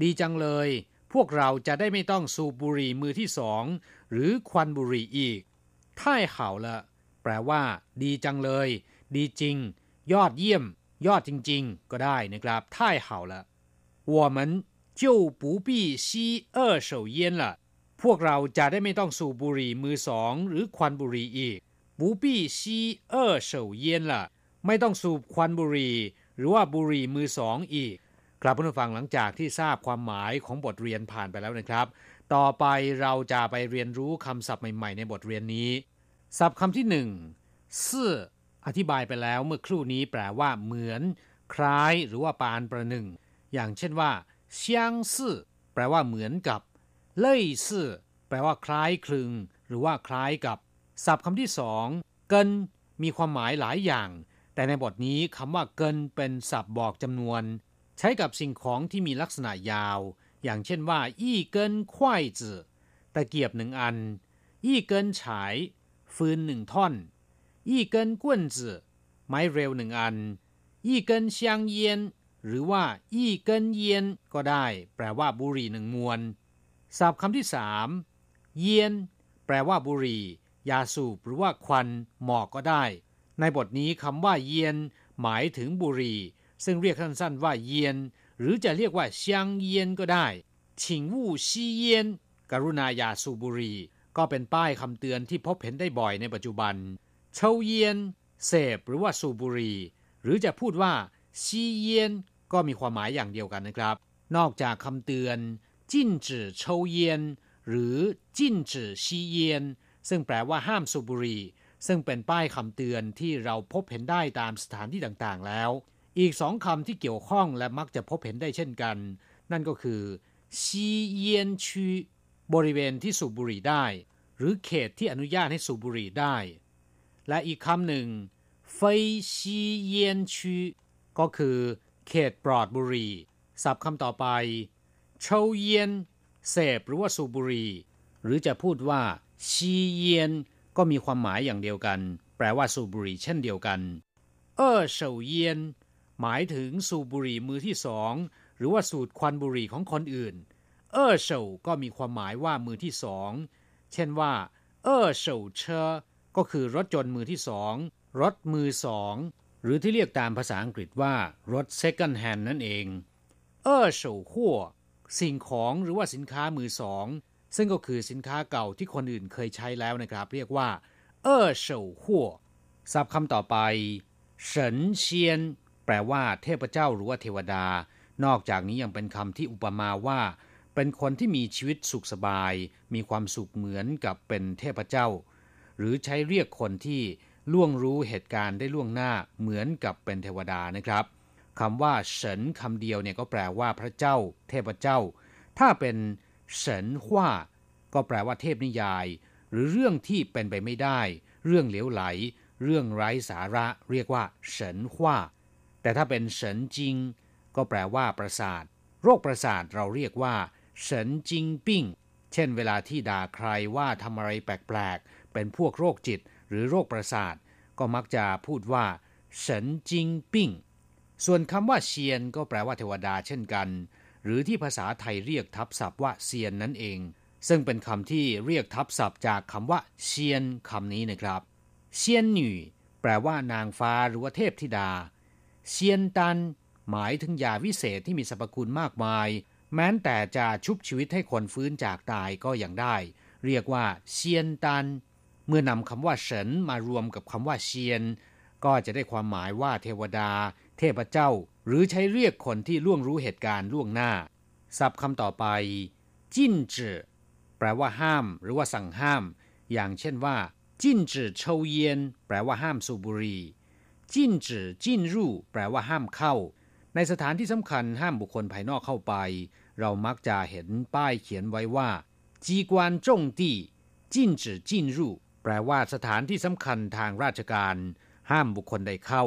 ดีจังเลย พวกเราจะได้ไม่ต้องสูบบุหรี่มือที่สอง หรือควันบุหรี่อีก太好了 แปลว่า ดีจังเลย ดีจริง ยอดเยี่ยม ยอดจริง ๆ ก็ได้นะครับ太好了我们就不必吸二手烟了พวกเราจะได้ไม่ต้องสูบบุหรี่มือสอง หรือควันบุหรี่อีก不必吸二手烟了ไม่ต้องสูบควันบุหรี่ หรือว่าบุหรี่มือสองอีกครับผู้ฟังหลังจากที่ทราบความหมายของบทเรียนผ่านไปแล้วนะครับ ต่อไปเราจะไปเรียนรู้คำศัพท์ใหม่ ๆ ในบทเรียนนี้ ศัพท์คำที่หนึ่งซื่ออธิบายไปแล้วเมื่อครู่นี้แปลว่าเหมือน คล้ายหรือว่าปานประหนึ่ง อย่างเช่นว่าเซียงซื่อแปลว่าเหมือนกับเล่ยซื่อแปลว่าคล้ายคลึง หรือว่าคล้ายกับ ศัพท์คำที่สองเกินมีความหมายหลายอย่าง แต่ในบทนี้คำว่าเกินเป็นศัพท์บอกจำนวน ใช้กับสิ่งของที่มีลักษณะยาว อย่างเช่นว่า อี้เกินควายจื่อตะเกียบหนึ่งอัน อี้เกินฉาย ฟืนหนึ่งท่อนอีเกินก้วนจือไม้เร็วหนึ่งอันอีเกินเซียงเยียนหรือว่าอีเกินเยียนก็ได้ แปลว่าบุหรี่หนึ่งมวนศัพท์คำที่สามเยียน แปลว่าบุหรี่ ยาสูบหรือว่าควันหมอกก็ได้ ในบทนี้คำว่าเยียน หมายถึงบุหรี่ ซึ่งเรียกสั้นๆว่าเยียน หรือจะเรียกว่าเซียงเยียนก็ได้ ฉิงวู่ซีเยียน กรุณาอย่าสูบบุหรี่ ก็เป็นป้ายคำเตือนที่พบเห็นได้บ่อยในปัจจุบัน เชาเยียน เสพหรือว่าสูบบุหรี่ หรือจะพูดว่าซีเยียน ก็มีความหมายอย่างเดียวกันนะครับ นอกจากคำเตือน จิ้นจื่อเชาเยียน หรือจิ้นจื่อซีเยียน ซึ่งแปลว่าห้ามสูบบุหรี่ซึ่งเป็นป้ายคำเตือนที่เราพบเห็นได้ตามสถานที่ต่างๆแล้ว อีกสองคำที่เกี่ยวข้องและมักจะพบเห็นได้เช่นกัน นั่นก็คือซีเยียนชี บริเวณที่สูบบุหรี่ได้ หรือเขตที่อนุญาตให้สูบบุหรี่ได้ และอีกคำหนึ่งเฟยซีเยียนชีก็คือเขตปลอดบุหรี่ศัพท์คำต่อไปเชาเยียนเสพหรือว่าสูบบุหรี่หรือจะพูดว่าซีเยียน ก็มีความหมายอย่างเดียวกัน แปลว่าสูบบุหรี่เช่นเดียวกัน เออเฉาเยียน หมายถึงสูบบุหรี่มือที่สอง หรือว่าสูดควันบุหรี่ของคนอื่น เออเฉาก็มีความหมายว่ามือที่สองเช่นว่า เออเฉาเชอก็คือรถจนมือที่สองรถมือสองหรือที่เรียกตามภาษาอังกฤษว่ารถ second hand นั่นเอง เออเฉาขั้วสิ่งของหรือว่าสินค้ามือสองซึ่งก็คือสินค้าเก่าที่คนอื่นเคยใช้แล้วนะครับ เรียกว่า เออเฉาหัวศัพท์คำต่อไปเฉินเชียน แปลว่าเทพเจ้าหรือว่าเทวดา นอกจากนี้ยังเป็นคำที่อุปมาว่า เป็นคนที่มีชีวิตสุขสบาย มีความสุขเหมือนกับเป็นเทพเจ้า หรือใช้เรียกคนที่ล่วงรู้เหตุการณ์ได้ล่วงหน้าเหมือนกับเป็นเทวดานะครับคำว่าเฉินคำเดียวเนี่ยก็แปลว่าพระเจ้า เทพเจ้า ถ้าเป็นเฉินฮว่า ก็แปลว่าเทพนิยาย หรือเรื่องที่เป็นไปไม่ได้ เรื่องเหลวไหล เรื่องไร้สาระเรียกว่าเฉินฮว่า แต่ถ้าเป็นเฉินจริง ก็แปลว่าประสาท โรคประสาทเราเรียกว่า เฉินจิงปิ้ง เช่นเวลาที่ด่าใครว่าทำอะไรแปลกๆ เป็นพวกโรคจิตหรือโรคประสาท ก็มักจะพูดว่าเฉินจิงปิ้ง ส่วนคำว่าเชียนก็แปลว่าเทวดาเช่นกัน หรือที่ภาษาไทยเรียกทับศัพท์ว่าเซียนนั่นเอง ซึ่งเป็นคำที่เรียกทับศัพท์จากคำว่าเซียนคำนี้นะครับเซียนหน่แปลว่านางฟ้าหรือว่าเทพธิดาเซียนตันหมายถึงยาวิเศษที่มีสรรพคุณมากมาย แม้แต่จะชุบชีวิตให้คนฟื้นจากตายก็ยังได้ เรียกว่าเซียนตัน เมื่อนำคำว่าเฉินมารวมกับคำว่าเซียน ก็จะได้ความหมายว่าเทวดา เทพเจ้า หรือใช้เรียกคนที่ล่วงรู้เหตุการณ์ล่วงหน้าศัพท์คำต่อไป จิ้นจือแปลว่าห้าม หรือว่าสั่งห้าม อย่างเช่นว่า จิ้นจือเชาเยียนแปลว่าห้ามสูบบุหรี่จิ้นจือจิ้นรู่แปลว่าห้ามเข้า ในสถานที่สำคัญห้ามบุคคลภายนอกเข้าไป เรามักจะเห็นป้ายเขียนไว้ว่าจีกวนจงตี้จิ้นจือจิ้นรู่แปลว่าสถานที่สำคัญทางราชการ ห้ามบุคคลใดเข้า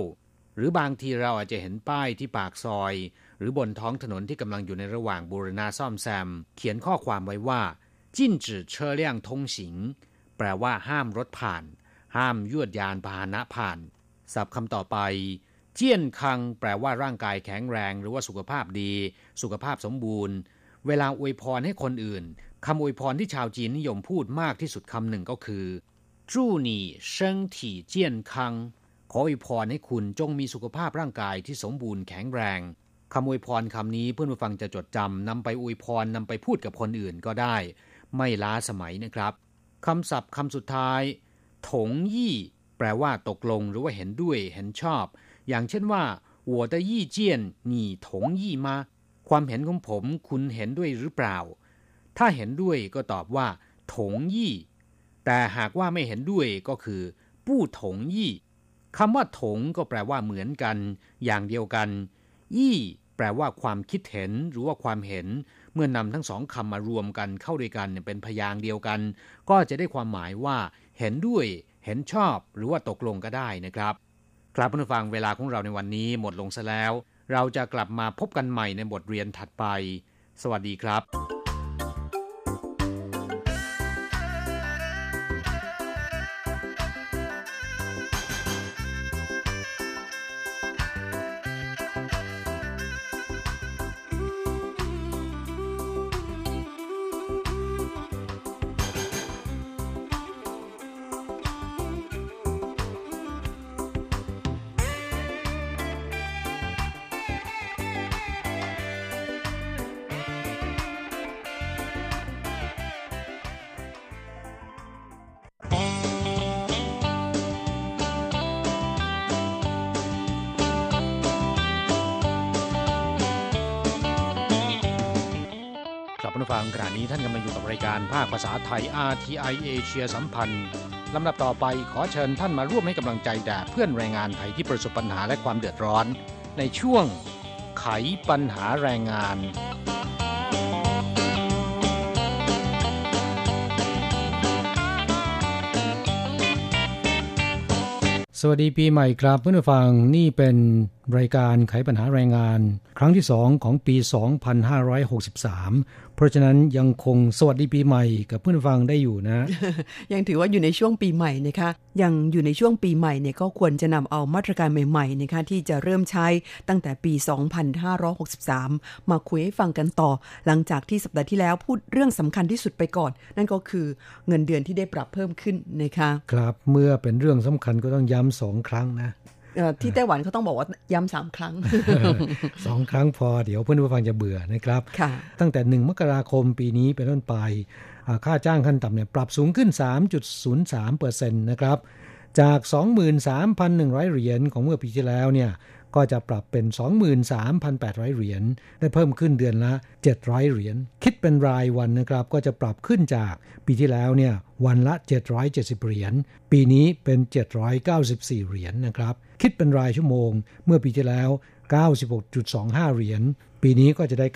หรือบางทีเราอาจจะเห็นป้ายที่ปากซอย หรือบนท้องถนนที่กำลังอยู่ในระหว่างบูรณาซ่อมแซม เขียนข้อความไว้ว่าจิ้นจือเชอเลี่ยงทงสิง แปลว่าห้ามรถผ่าน ห้ามยวดยานพาหนะผ่านศัพท์คำต่อไป เจี้ยนคังแปลว่าร่างกายแข็งแรง หรือว่าสุขภาพดี สุขภาพสมบูรณ์ เวลาอวยพรให้คนอื่นคำอวยพรที่ชาวจีนนิยมพูดมากที่สุดคำหนึ่งก็คือจู้หนี่เซิงถี่เจี้ยนคังขออวยพรให้คุณจงมีสุขภาพร่างกายที่สมบูรณ์แข็งแรงคำอวยพรคำนี้เพื่อนผู้ฟังจะจดจำนำไปอวยพรนำไปพูดกับคนอื่นก็ได้ ไม่ล้าสมัยนะครับคำศัพท์คำสุดท้าย ถงยี่ แปลว่าตกลงหรือว่าเห็นด้วย เห็นชอบ อย่างเช่นว่า我的意见你同意吗ความเห็นของผมคุณเห็นด้วยหรือเปล่า ถ้าเห็นด้วยก็ตอบว่าถงยี่ แต่หากว่าไม่เห็นด้วยก็คือปู้ถงยี่คำว่าถงก็แปลว่าเหมือนกัน อย่างเดียวกัน ยี่แปลว่าความคิดเห็นหรือว่าความเห็น เมื่อนำทั้งสองคำมารวมกันเข้าด้วยกันเป็นพยางเดียวกัน ก็จะได้ความหมายว่า เห็นด้วย เห็นชอบ หรือว่าตกลงก็ได้นะครับ ครับผู้ฟังเวลาของเราในวันนี้หมดลงซะแล้ว เราจะกลับมาพบกันใหม่ในบทเรียนถัดไป สวัสดีครับ ผู้ฟังขณะนี้ท่านกำลังอยู่กับรายการภาคภาษาไทย RTI เอเชียสัมพันธ์ลำดับต่อไปขอเชิญท่านมาร่วมให้กำลังใจแด่เพื่อนแรงงานไทยที่ประสบปัญหาและความเดือดร้อน ในช่วงไขปัญหาแรงงานสวัสดีปีใหม่ครับเพื่อนผู้ฟังนี่เป็นรายการไขปัญหาแรงงาน ครั้งที่สองของปี 2563 เพราะฉะนั้นยังคงสวัสดีปีใหม่กับเพื่อนฟังได้อยู่นะ ยังถือว่าอยู่ในช่วงปีใหม่นะคะยังอยู่ในช่วงปีใหม่เนี่ยก็ควรจะนำเอามาตรการใหม่ๆนะคะที่จะเริ่มใช้ตั้งแต่ปี 2563 มาคุยให้ฟังกันต่อ หลังจากที่สัปดาห์ที่แล้วพูดเรื่องสำคัญที่สุดไปก่อน นั่นก็คือเงินเดือนที่ได้ปรับเพิ่มขึ้นนะคะ ครับเมื่อเป็นเรื่องสำคัญก็ต้องย้ำสองครั้งนะ ที่ไต้หวันเขาต้องบอกว่าย้ำสามครั้งสองครั้งพอเดี๋ยวเพื่อนผู้ฟังจะเบื่อนะครับ ตั้งแต่หนึ่งมกราคมปีนี้เป็นต้นไปค่าจ้างขั้นต่ำเนี่ยปรับสูงขึ้น 3.03เปอร์เซ็นต์นะครับ จาก 23,100 เหรียญของเมื่อปีที่แล้วเนี่ย ก็จะปรับเป็น 23,800 เหรียญ ได้เพิ่มขึ้นเดือนละ 700 เหรียญ คิดเป็นรายวันนะครับก็จะปรับขึ้นจากปีที่แล้วเนี่ยวันละ 770 เหรียญ ปีนี้เป็น 794 เหรียญนะครับ คิดเป็นรายชั่วโมง เมื่อปีที่แล้ว 96.25 เหรียญ ปีนี้ก็จะได้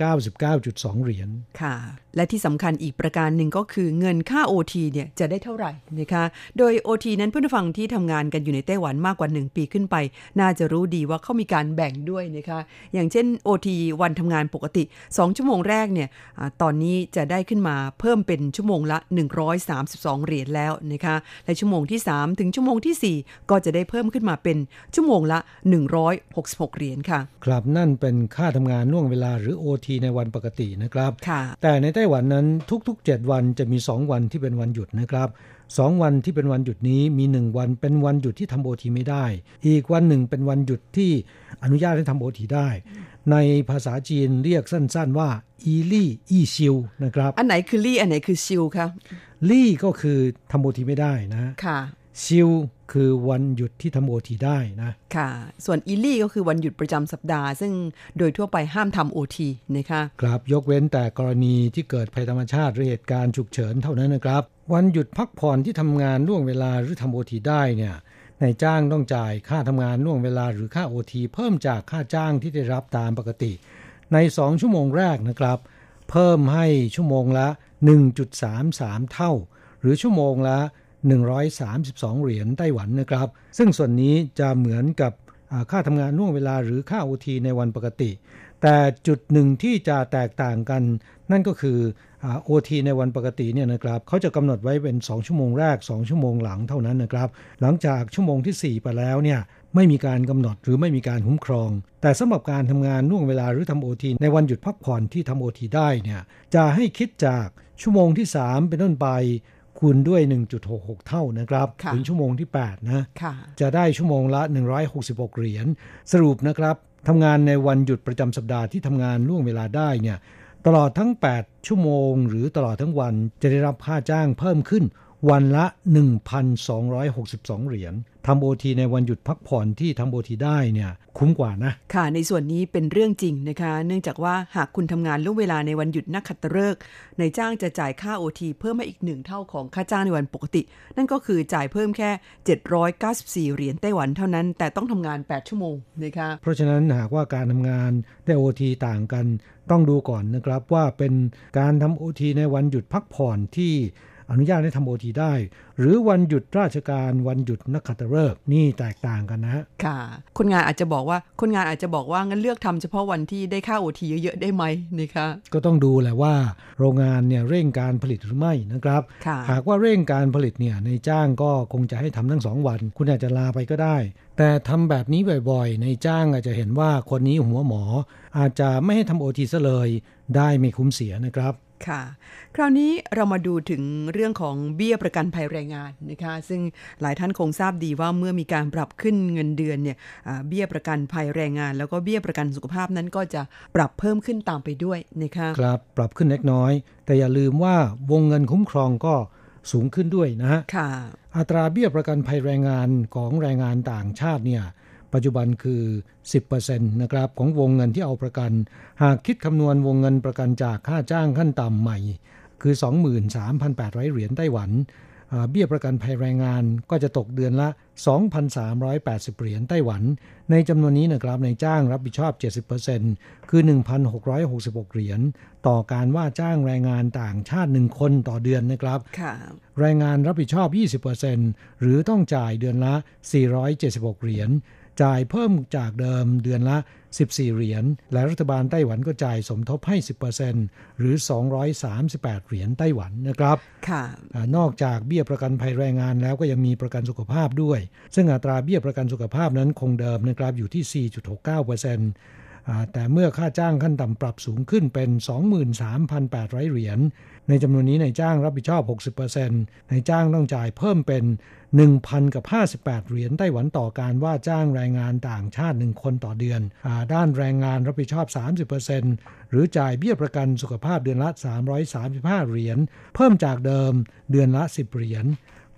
99.2 เหรียญ ค่ะ และที่สำคัญอีกประการหนึ่งก็คือเงินค่า OT เนี่ยจะได้เท่าไหร่นะคะ โดย OT นั้นเพื่อนฟังที่ทำงานกันอยู่ในไต้หวันมากกว่า 1 ปีขึ้นไป น่าจะรู้ดีว่าเขามีการแบ่งด้วยนะคะ อย่างเช่น OT วันทำงานปกติ 2 ชั่วโมงแรกเนี่ยอตอนนี้จะได้ขึ้นมาเพิ่มเป็นชั่วโมงละ 132 เหรียญแล้วนะคะ และชั่วโมงที่ 3 ถึงชั่วโมงที่ 4 ก็จะได้เพิ่มขึ้นมาเป็นชั่วโมงละ 166 เหรียญค่ะ ครับนั่นเป็นค่าทำงานล่วงเวลาหรือ OT ในวันปกตินะครับ แต่ในไต้หวันนั้นทุก ๆ 7 วันจะมี 2 วันที่เป็นวันหยุดนะครับสองวันที่เป็นวันหยุดนี้มีหนึ่งวันเป็นวันหยุดที่ทำโอทีไม่ได้ อีกวันหนึ่งเป็นวันหยุดที่อนุญาตให้ทำโอทีได้ ในภาษาจีนเรียกสั้นๆว่า一例一休 นะครับ อันไหนคือ 例 อันไหนคือ 休 ครับ 例 ก็คือทำโอทีไม่ได้นะค่ะซิว คือวันหยุดที่ทำโอทีได้นะค่ะ ส่วน 一例 ก็คือวันหยุดประจำสัปดาห์ ซึ่งโดยทั่วไปห้ามทำโอทีนะคะครับยกเว้นแต่กรณีที่เกิดภัยธรรมชาติหรือเหตุการณ์ฉุกเฉินเท่านั้นนะครับ วันหยุดพักผ่อนที่ทำงานล่วงเวลาหรือทำโอทีได้เนี่ยนายจ้างต้องจ่ายค่าทำงานล่วงเวลาหรือค่าโอทีเพิ่มจากค่าจ้างที่ได้รับตามปกติ ใน 2 ชั่วโมงแรกนะครับ เพิ่มให้ชั่วโมงละ 1.33 เท่า หรือชั่วโมงละ 132 เหรียญไต้หวันนะครับ ซึ่งส่วนนี้จะเหมือนกับค่าทำงานล่วงเวลาหรือค่าโอทีในวันปกติ แต่จุดหนึ่งที่จะแตกต่างกัน นั่นก็คือโอทีในวันปกติเนี่ยนะครับเขาจะกำหนดไว้เป็น 2 ชั่วโมงแรก 2 ชั่วโมงหลังเท่านั้นนะครับ หลังจากชั่วโมงที่ 4 ไปแล้วเนี่ยไม่มีการกำหนดหรือไม่มีการคุ้มครอง แต่สำหรับการทำงานล่วงเวลาหรือทำโอทีในวันหยุดพักผ่อนที่ทำโอทีได้เนี่ยจะให้คิดจากชั่วโมงที่ 3 เป็นต้นไป คูณด้วย 1.66 เท่านะครับถึงชั่วโมงที่ 8 นะ จะได้ชั่วโมงละ 166 เหรียญ สรุปนะครับทำงานในวันหยุดประจำสัปดาห์ที่ทำงานล่วงเวลาได้เนี่ย ตลอดทั้ง 8 ชั่วโมง หรือตลอดทั้งวันจะได้รับค่าจ้างเพิ่มขึ้น วันละ 1,262 เหรียญทำโอทีในวันหยุดพักผ่อนที่ทำโอทีได้เนี่ยคุ้มกว่านะ ค่ะ ในส่วนนี้เป็นเรื่องจริงนะคะ เนื่องจากว่าหากคุณทำงานล่วงเวลาในวันหยุดนักขัตฤกษ์ในจ้างจะจ่ายค่าโอทีเพิ่มมาอีกหนึ่งเท่าของค่าจ้างในวันปกติ นั่นก็คือจ่ายเพิ่มแค่ 794 เหรียญไต้หวันเท่านั้น แต่ต้องทำงาน 8 ชั่วโมงนะคะเพราะฉะนั้นหากว่าการทำงานได้โอทีต่างกัน ต้องดูก่อนนะครับว่าเป็นการทำโอทีในวันหยุดพักผ่อนที่ อนุญาตให้ทำโอทีได้ หรือวันหยุดราชการวันหยุดนักขัตฤกษ์นี่แตกต่างกันนะค่ะ คนงานอาจจะบอกว่าคนงานอาจจะบอกว่างั้นเลือกทำเฉพาะวันที่ได้ค่าโอทีเยอะๆได้ไหมนี่คะก็ต้องดูแหละว่า โรงงานเนี่ยเร่งการผลิตหรือไม่นะครับ หากว่าเร่งการผลิตเนี่ยในจ้างก็คงจะให้ทำทั้งสองวัน คุณอาจจะลาไปก็ได้ แต่ทำแบบนี้บ่อยๆ ในจ้างอาจจะเห็นว่าคนนี้หัวหมอ อาจจะไม่ให้ทำโอทีซะเลย ได้ไม่คุ้มเสียนะครับ ค่ะ คราวนี้เรามาดูถึงเรื่องของเบี้ยประกันภัยแรงงานนะคะ ซึ่งหลายท่านคงทราบดีว่าเมื่อมีการปรับขึ้นเงินเดือนเนี่ยเบี้ยประกันภัยแรงงาน แล้วก็เบี้ยประกันสุขภาพนั้นก็จะปรับเพิ่มขึ้นตามไปด้วยนะคะครับปรับขึ้นเล็กน้อย แต่อย่าลืมว่าวงเงินคุ้มครองก็สูงขึ้นด้วยนะฮะค่ะอัตราเบี้ยประกันภัยแรงงานของแรงงานต่างชาติเนี่ย ปัจจุบันคือ 10%นะครับของวงเงินที่เอาประกัน หากคิดคำนวณวงเงินประกันจากค่าจ้างขั้นต่ำใหม่ คือ 23,800 เหรียญไต้หวัน เบี้ยประกันภัยแรงงานก็จะตกเดือนละ 2,380 เหรียญไต้หวัน ในจำนวนนี้นะครับในจ้างรับผิดชอบ 70%คือ 1,666 เหรียญต่อการว่าจ้างแรงงานต่างชาติ1คนต่อเดือนนะครับแรงงานรับผิดชอบ 20%หรือต้องจ่ายเดือนละ 476 เหรียญ จ่ายเพิ่มจากเดิมเดือนละ 14 เหรียญ และรัฐบาลไต้หวันก็จ่ายสมทบให้ 10%หรือ 238 เหรียญไต้หวันนะครับ ค่ะ นอกจากเบี้ยประกันภัยแรงงานแล้วก็ยังมีประกันสุขภาพด้วย ซึ่งอัตราเบี้ยประกันสุขภาพนั้นคงเดิมนะครับอยู่ที่ 4.69% แต่เมื่อค่าจ้างขั้นต่ำปรับสูงขึ้นเป็น 23,800 เหรียญ ในจำนวนนี้นายจ้างรับผิดชอบ 60%นายจ้างต้องจ่ายเพิ่มเป็น 1,000 กับ 58 เหรียญไต้หวันต่อการว่าจ้างแรงงานต่างชาติ 1 คนต่อเดือนอด้านแรงงานรับผิดชอบ 30%หรือจ่ายเบี้ยประกันสุขภาพเดือนละ 335 เหรียญ เพิ่มจากเดิมเดือนละ 10 เหรียญ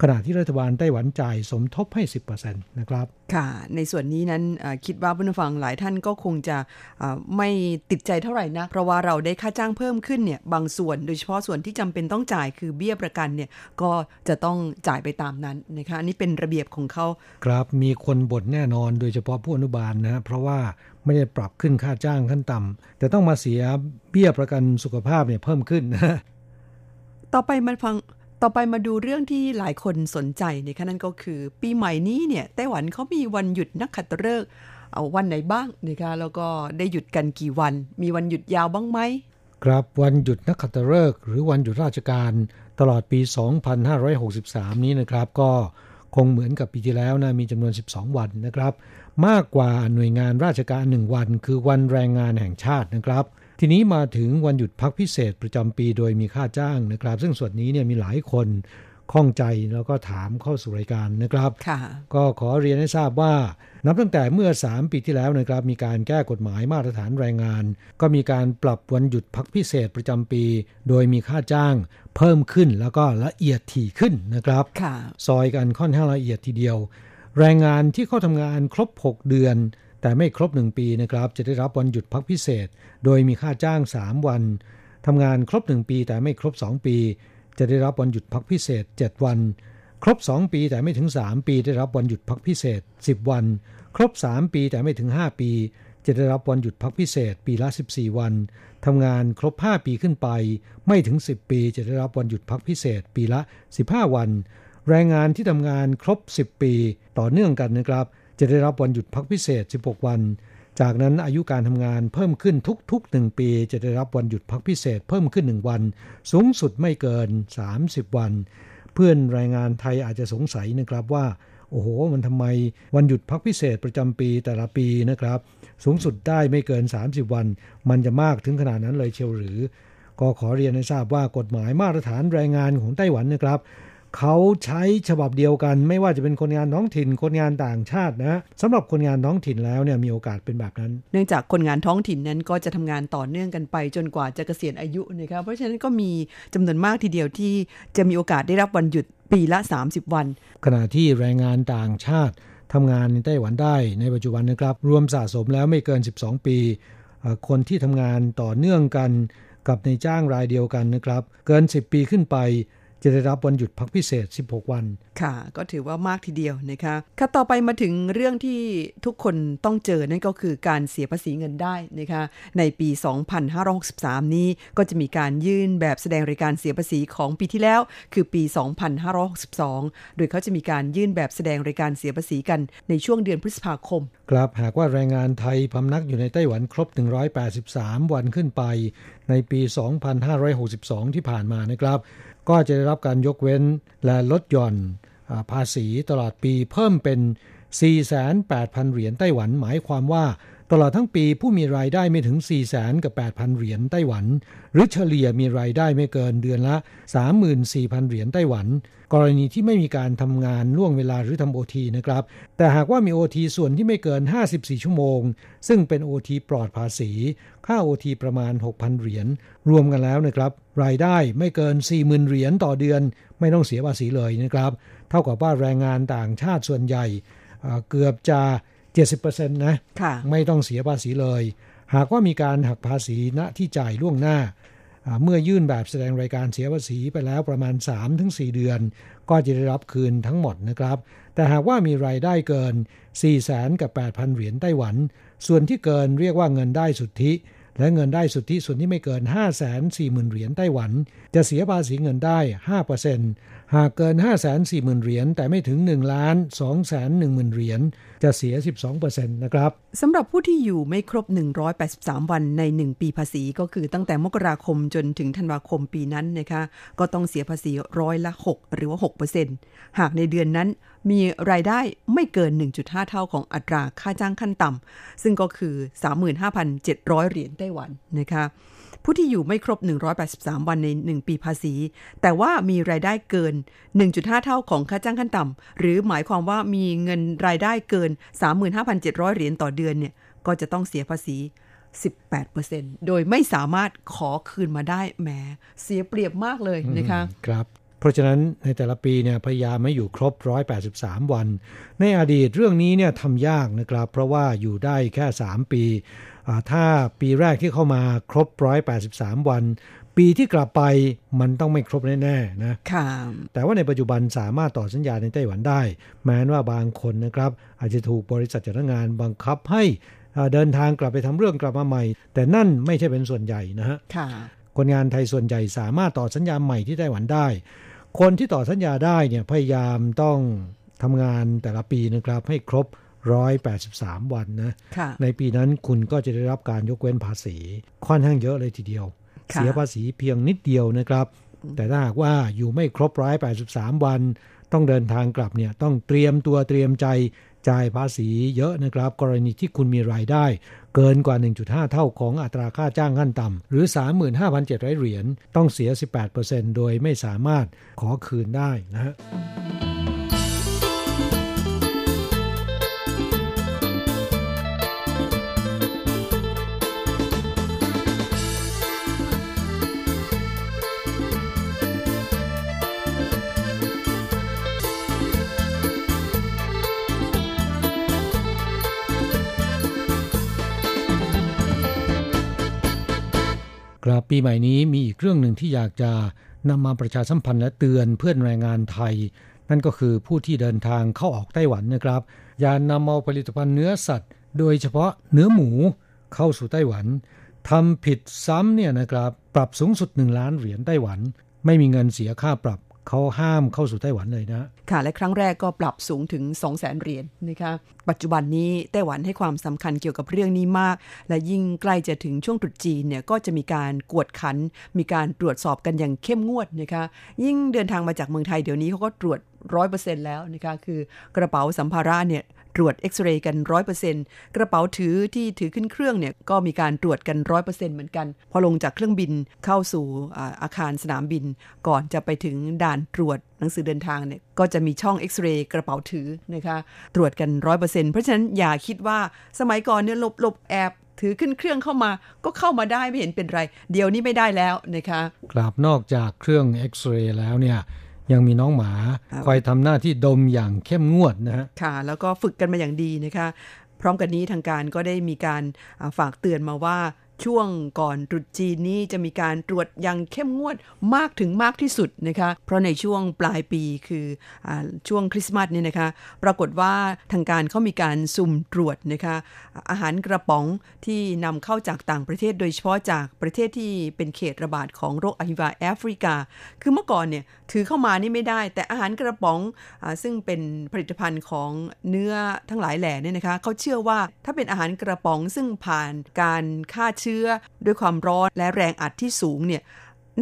ขณะที่รัฐบาลไต้หวันจ่ายสมทบให้ 10%นะครับ ค่ะ ในส่วนนี้นั้นคิดว่าผู้ฟังหลายท่านก็คงจะไม่ติดใจเท่าไหร่นะ เพราะว่าเราได้ค่าจ้างเพิ่มขึ้นเนี่ยบางส่วนโดยเฉพาะส่วนที่จำเป็นต้องจ่ายคือเบี้ยประกันเนี่ยก็จะต้องจ่ายไปตามนั้นนะคะอันนี้เป็นระเบียบของเขา ครับมีคนบ่นแน่นอนโดยเฉพาะผู้อนุบาลนะเพราะว่าไม่ได้ปรับขึ้นค่าจ้างขั้นต่ำแต่ต้องมาเสียเบี้ยประกันสุขภาพเนี่ยเพิ่มขึ้นนะต่อไปมาฟัง ต่อไปมาดูเรื่องที่หลายคนสนใจนะคะนั่นก็คือ ปีใหม่นี้เนี่ยไต้หวันเขามีวันหยุดนักขัตฤกษ์เอาวันไหนบ้างนะคะแล้วก็ได้หยุดกันกี่วัน มีวันหยุดยาวบ้างไหมครับวันหยุดนักขัตฤกษ์หรือวันหยุดราชการตลอดปี 2563 นี้นะครับ ก็คงเหมือนกับปีที่แล้วนะมีจำนวน 12 วันนะครับ มากกว่าหน่วยงานราชการหนึ่งวัน คือวันแรงงานแห่งชาตินะครับ ทีนี้มาถึงวันหยุดพักพิเศษประจำปีโดยมีค่าจ้างนะครับ ซึ่งส่วนนี้เนี่ยมีหลายคนข้องใจแล้วก็ถามเข้าสู่รายการนะครับก็ขอเรียนให้ทราบว่า นับตั้งแต่เมื่อ 3 ปีที่แล้วนะครับ มีการแก้กฎหมายมาตรฐานแรงงาน ก็มีการปรับวันหยุดพักพิเศษประจำปี โดยมีค่าจ้างเพิ่มขึ้นแล้วก็ละเอียดถี่ขึ้นนะครับซอยกันค่อนข้างละเอียดทีเดียว แรงงานที่เข้าทำงานครบ 6 เดือน แต่ไม่ครบ1ปีนะครับ จะได้รับวันหยุดพักพิเศษ โดยมีค่าจ้าง 3 วันทำงานครบ 1 ปีแต่ไม่ครบ 2 ปี จะได้รับวันหยุดพักพิเศษ 7 วัน ครบ 2 ปีแต่ไม่ถึง 3 ปี ได้รับวันหยุดพักพิเศษ 10 วัน ครบ 3 ปีแต่ไม่ถึง 5 ปี จะได้รับวันหยุดพักพิเศษ ปีละ 14 วันทำงานครบ 5 ปีขึ้นไป ไม่ถึง 10 ปี จะได้รับวันหยุดพักพิเศษ ปีละ 15 วัน แรงงานที่ทำงานครบ 10 ปี ต่อเนื่องกันนะครับ จะได้รับวันหยุดพักพิเศษ 16 วัน จากนั้นอายุการทำงานเพิ่มขึ้นทุกๆ 1 ปี จะได้รับวันหยุดพักพิเศษเพิ่มขึ้น 1 วัน สูงสุดไม่เกิน 30 วัน เพื่อนรายงานไทยอาจจะสงสัยนะครับว่า โอ้โห มันทำไมวันหยุดพักพิเศษประจำปีแต่ละปีนะครับ สูงสุดได้ไม่เกิน 30 วัน มันจะมากถึงขนาดนั้นเลยเชียวหรือ ก็ขอเรียนให้ทราบว่ากฎหมายมาตรฐานแรงงานของไต้หวันนะครับ เขาใช้ฉบับเดียวกัน ไม่ว่าจะเป็นคนงานท้องถิ่น คนงานต่างชาตินะสำหรับคนงานท้องถิ่นแล้วเนี่ยมีโอกาสเป็นแบบนั้น เนื่องจากคนงานท้องถิ่นนั้นก็จะทำงานต่อเนื่องกันไป จนกว่าจะเกษียณอายุนะครับเพราะฉะนั้นก็มีจำนวนมากทีเดียวที่จะมีโอกาสได้รับวันหยุดปีละ 30 วัน ขณะที่แรงงานต่างชาติทำงานในไต้หวันได้ในปัจจุบันนะครับ รวมสะสมแล้วไม่เกิน 12 ปี คนที่ทำงานต่อเนื่องกันกับในจ้างรายเดียวกันนะครับ เกิน 10 ปีขึ้นไป จะได้รับวันหยุดพักพิเศษ 16 วัน ค่ะ ก็ถือว่ามากทีเดียวนะคะค่ะต่อไปมาถึงเรื่องที่ทุกคนต้องเจอนั่นก็คือการเสียภาษีเงินได้นะคะในปี 2563 นี้ก็จะมีการยื่นแบบแสดงรายการเสียภาษีของปีที่แล้ว คือปี 2562 โดยเขาจะมีการยื่นแบบแสดงรายการเสียภาษีกันในช่วงเดือนพฤษภาคม ครับหากว่าแรงงานไทยพำนักอยู่ในไต้หวันครบ 183 วันขึ้นไป ในปี 2562 ที่ผ่านมานะครับ ก็จะได้รับการยกเว้นและลดหย่อนภาษีตลอดปีเพิ่มเป็น 48,000เหรียญไต้หวันหมายความว่า ตลอดทั้งปีผู้มีรายได้ไม่ถึง 4 0 0แสนกับ 8,000 เหรียญไต้หวัน หรือเฉลี่ยมีรายได้ไม่เกินเดือนละ 34,000 เหรียญไต้หวัน กรณีที่ไม่มีการทำงานล่วงเวลาหรือทำโอทีนะครับ แต่หากว่ามีโอทีส่วนที่ไม่เกิน 54 ชั่วโมง ซึ่งเป็นโอทีปลอดภาษี ค่าโอทีประมาณ 6,000 เหรียญรวมกันแล้วนะครับ รายได้ไม่เกิน 40,000 เหรียญต่อเดือน ไม่ต้องเสียภาษีเลยนะครับ เท่ากับว่าแรงงานต่างชาติส่วนใหญ่เกือบจะ 70%นะค่ะไม่ต้องเสียภาษีเลย หากว่ามีการหักภาษีณที่จ่ายล่วงหน้า เมื่อยื่นแบบแสดงรายการเสียภาษีไปแล้วประมาณ 3-4 เดือน ก็จะได้รับคืนทั้งหมดนะครับ แต่หากว่ามีรายได้เกิน 4 0 0 0 0กับ 8,000 เหรียญไต้หวัน ส่วนที่เกินเรียกว่าเงินได้สุทธิ และเงินได้สุทธิส่วนที่ไม่เกิน 5 4 0 0 0 0 เหรียญไต้หวัน จะเสียภาษีเงินได้ 5%หากเกิน 5 4 0 0 0 0 เหรียญแต่ไม่ถึง 1 ล้าน 2 1 0 0 0 0 เหรียญจะเสีย 12%นะครับสำหรับผู้ที่อยู่ไม่ครบ 183 วันใน 1 ปีภาษีก็คือตั้งแต่มกราคมจนถึงธันวาคมปีนั้นนะคะก็ต้องเสียภาษีร้อยละ 6 หรือว่า 6%หากในเดือนนั้น มีรายได้ไม่เกิน 1.5 เท่าของอัตราค่าจ้างขั้นต่ำซึ่งก็คือ 35,700 เหรียญไต้หวันนะคะผู้ที่อยู่ไม่ครบ 183 วันใน 1 ปีภาษี แต่ว่ามีรายได้เกิน 1.5 เท่าของค่าจ้างขั้นต่ำหรือหมายความว่ามีเงินรายได้เกิน 35,700 เหรียญต่อเดือนเนี่ยก็จะต้องเสียภาษี 18%โดยไม่สามารถขอคืนมาได้แหมเสียเปรียบมากเลยนะคะ ครับ เพราะฉะนั้นในแต่ละปีเนี่ยพยายามไม่อยู่ครบ 183 วัน ในอดีตเรื่องนี้เนี่ยทำยากนะครับ เพราะว่าอยู่ได้แค่ 3 ปี ถ้าปีแรกที่เข้ามาครบ 183 วัน ปีที่กลับไปมันต้องไม่ครบแน่ๆนะค่ะแต่ว่าในปัจจุบันสามารถต่อสัญญาในไต้หวันได้ แม้ว่าบางคนนะครับ อาจจะถูกบริษัทจ้างงานบังคับให้เดินทางกลับไปทำเรื่องกลับมาใหม่ แต่นั่นไม่ใช่เป็นส่วนใหญ่นะฮะค่ะคนงานไทยส่วนใหญ่สามารถต่อสัญญาใหม่ที่ไต้หวันได้ คนที่ต่อสัญญาได้เนี่ยพยายามต้องทำงานแต่ละปีนะครับ ให้ครบ 183 วันนะในปีนั้นคุณก็จะได้รับการยกเว้นภาษี ค่อนข้างเยอะเลยทีเดียว เสียภาษีเพียงนิดเดียวนะครับ แต่ถ้าหากว่าอยู่ไม่ครบ183วัน ต้องเดินทางกลับเนี่ยต้องเตรียมตัวเตรียมใจจ่ายภาษีเยอะนะครับ กรณีที่คุณมีรายได้ เกินกว่า 1.5 เท่าของอัตราค่าจ้างขั้นต่ำหรือ 35,700 เหรียญต้องเสีย 18%โดยไม่สามารถขอคืนได้นะฮะ ครับปีใหม่นี้มีอีกเรื่องหนึ่งที่อยากจะนำมาประชาสัมพันธ์และเตือนเพื่อนแรงงานไทย นั่นก็คือผู้ที่เดินทางเข้าออกไต้หวันนะครับ อย่านำเอาผลิตภัณฑ์เนื้อสัตว์ โดยเฉพาะเนื้อหมูเข้าสู่ไต้หวันทำผิดซ้ำเนี่ยนะครับ ปรับสูงสุด 1 ล้านเหรียญไต้หวัน ไม่มีเงินเสียค่าปรับ เขาห้ามเข้าสู่ไต้หวันเลยนะค่ะและครั้งแรกก็ปรับสูงถึง 2 0 0แสนเหรียญนนะคะปัจจุบันนี้ไต้หวันให้ความสำคัญเกี่ยวกับเรื่องนี้มาก และยิ่งใกล้จะถึงช่วงตรุษจีนเนี่ยก็จะมีการกวดขัน มีการตรวจสอบกันอย่างเข้มงวดนะคะยิ่งเดินทางมาจากเมืองไทยเดี๋ยวนี้เขาก็ตรวจร้อยเปอร์เซ็นต์แล้วนะคะคือกระเป๋าสัมภาระเนี่ย ตรวจเอ็กซเรย์กันร้อยเปอร์เซ็นต์กระเป๋าถือที่ถือขึ้นเครื่องเนี่ยก็มีการตรวจกันร้อยเปอร์เซ็นต์เหมือนกัน พอลงจากเครื่องบินเข้าสู่อาคารสนามบิน ก่อนจะไปถึงด่านตรวจหนังสือเดินทางเนี่ยก็จะมีช่องเอ็กซเรย์กระเป๋าถือนะคะตรวจกันร้อยเปอร์เซ็นต์เพราะฉะนั้นอย่าคิดว่าสมัยก่อนเนี่ยหลบหลบแอบถือขึ้นเครื่องเข้ามาก็เข้ามาได้ไม่เห็นเป็นไร เดี๋ยวนี้ไม่ได้แล้วนะคะ กราบนอกจากเครื่องเอ็กซเรย์แล้วเนี่ย ยังมีน้องหมาคอยทำหน้าที่ดมอย่างเข้มงวดนะฮะค่ะ แล้วก็ฝึกกันมาอย่างดีนะคะ พร้อมกันนี้ทางการก็ได้มีการฝากเตือนมาว่า ช่วงก่อนตรุษจีนนี้จะมีการตรวจอย่างเข้มงวดมากถึงมากที่สุดนะคะ เพราะในช่วงปลายปีคืออช่วงคริสต์มาสเนี่ยนะคะ ปรากฏว่าทางการเขามีการสุ่มตรวจนะคะอาหารกระป๋องที่นำเข้าจากต่างประเทศโดยเฉพาะจากประเทศที่เป็นเขตระบาดของโรคอหิวาแอฟริกา คือเมื่อก่อนเนี่ยถือเข้ามานี่ไม่ได้ แต่อาหารกระป๋องอซึ่งเป็นผลิตภัณฑ์ของเนื้อทั้งหลายแหล่เนี่ยนะคะเขาเชื่อว่าถ้าเป็นอาหารกระป๋องซึ่งผ่านการฆ่าเชื้อด้วยความร้อนและแรงอัดที่สูงเนี่ย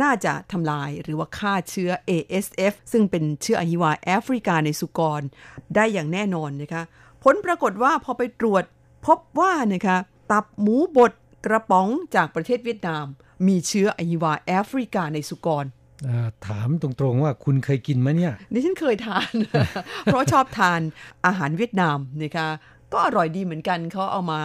น่าจะทำลายหรือว่าฆ่าเชื้อ ASF ซึ่งเป็นเชื้ออหิวาแอฟริกาในสุกร ได้อย่างแน่นอนนะคะผลปรากฏว่าพอไปตรวจพบว่านะคะตับหมูบดกระป๋องจากประเทศเวียดนาม มีเชื้ออหิวาแอฟริกาในสุกรถามตรงๆว่าคุณเคยกินไหมเนี่ยดิฉันเคยทาน เพราะชอบทานอาหารเวียดนามนะคะ ก็อร่อยดีเหมือนกันเขาเอามา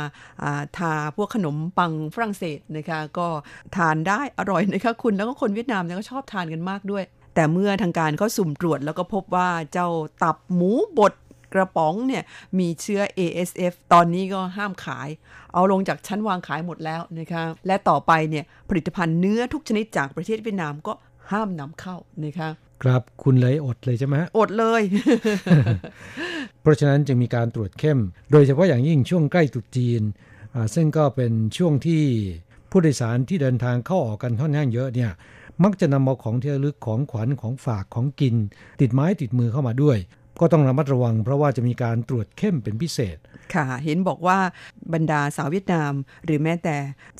าทาพวกขนมปังฝรั่งเศสนะคะ ก็ทานได้อร่อยนะคะคุณแล้วก็คนเวียดนามเนี่ยก็ชอบทานกันมากด้วย แต่เมื่อทางการเขาสุ่มตรวจแล้วก็พบว่าเจ้าตับหมูบดกระป๋องเนี่ยมีเชื้อ ASF ตอนนี้ก็ห้ามขาย เอาลงจากชั้นวางขายหมดแล้วนะคะและต่อไปเนี่ยผลิตภัณฑ์เนื้อทุกชนิดจากประเทศเวียดนามก็ห้ามนำเข้านะคะ ครับคุณเลยอดเลยใช่ไหมอดเลย เพราะฉะนั้นจึงมีการตรวจเข้ม โดยเฉพาะอย่างยิ่งช่วงใกล้ตรุษจีน ซึ่งก็เป็นช่วงที่ผู้โดยสารที่เดินทางเข้าออกกันค่อนข้างเยอะเนี่ยมักจะนำเอาของที่ระลึกของขวัญของฝากของกิน ติดไม้ติดมือเข้ามาด้วย ก็ต้องระมัดระวัง เพราะว่าจะมีการตรวจเข้มเป็นพิเศษ ค่ะ เห็นบอกว่าบรรดาสาวเวียดนาม หรือแม้แต่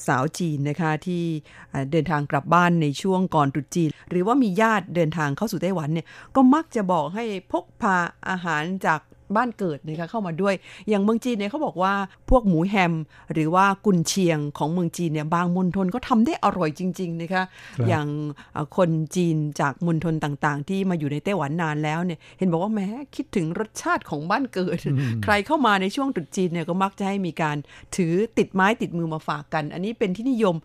สาวจีนนะคะที่เดินทางกลับบ้านในช่วงก่อนตรุษจีน หรือว่ามีญาติเดินทางเข้าสู่ไต้หวันเนี่ยก็มักจะบอกให้พกพาอาหารจาก บ้านเกิดนะคะเข้ามาด้วย อย่างเมืองจีนเนี่ยเขาบอกว่าพวกหมูแฮม หรือว่ากุนเชียงของเมืองจีนเนี่ยบางมณฑลก็ทำได้อร่อยจริงๆนะคะอย่างคนจีนจากมณฑลต่างๆ ที่มาอยู่ในไต้หวันนานแล้วเนี่ยเห็นบอกว่าแม้คิดถึงรสชาติของบ้านเกิด ใครเข้ามาในช่วงตรุษจีนเนี่ยก็มักจะให้มีการถือติดไม้ติดมือมาฝากกัน อันนี้เป็นที่นิยม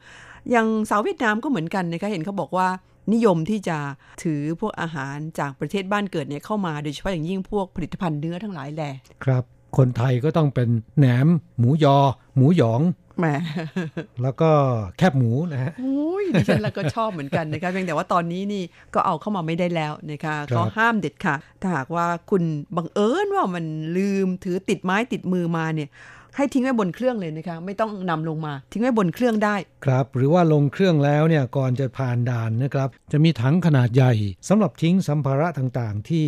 อย่างสาวเวียดนามก็เหมือนกันนะคะเห็นเขาบอกว่า นิยมที่จะถือพวกอาหารจากประเทศบ้านเกิดเนี่ยเข้ามาโดยเฉพาะอย่างยิ่งพวกผลิตภัณฑ์เนื้อทั้งหลายแหละครับ คนไทยก็ต้องเป็นแหนม หมูยอ หมูหยองแหมแล้วก็แคบหมูนะฮะโอ้ยดิฉันแล้วก็ชอบเหมือนกันนะคะเพียงแต่ว่าตอนนี้นี่ก็เอาเข้ามาไม่ได้แล้วนะคะก็ห้ามเด็ดค่ะถ้าหากว่าคุณบังเอิญว่ามันลืมถือติดไม้ติดมือมาเนี่ย ให้ทิ้งไว้บนเครื่องเลยนะคะไม่ต้องนำลงมา ทิ้งไว้บนเครื่องได้ ครับ หรือว่าลงเครื่องแล้วเนี่ยก่อนจะผ่านด่านนะครับ จะมีถังขนาดใหญ่สำหรับทิ้งสัมภาระต่างๆ ที่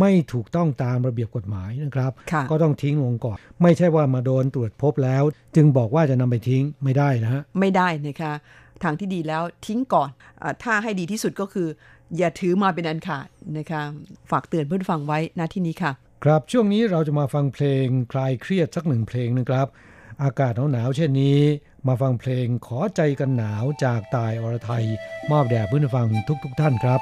ไม่ถูกต้องตามระเบียบกฎหมายนะครับ ก็ต้องทิ้งลงก่อน ไม่ใช่ว่ามาโดนตรวจพบแล้ว จึงบอกว่าจะนำไปทิ้งไม่ได้นะฮะไม่ได้นะคะทางที่ดีแล้วทิ้งก่อนอถ้าให้ดีที่สุดก็คือ อย่าถือมาเป็นอันขาดนะคะ ฝากเตือนเพื่อนฟังไว้ณที่นี้ค่ะ ครับช่วงนี้เราจะมาฟังเพลงคลายเครียดสักหนึ่งเพลงนะครับ อากาศหนาวๆเช่นนี้ มาฟังเพลงขอใจกันหนาวจากตายอรไทย มอบแด่เพื่อนฟังทุกๆทท่านครับ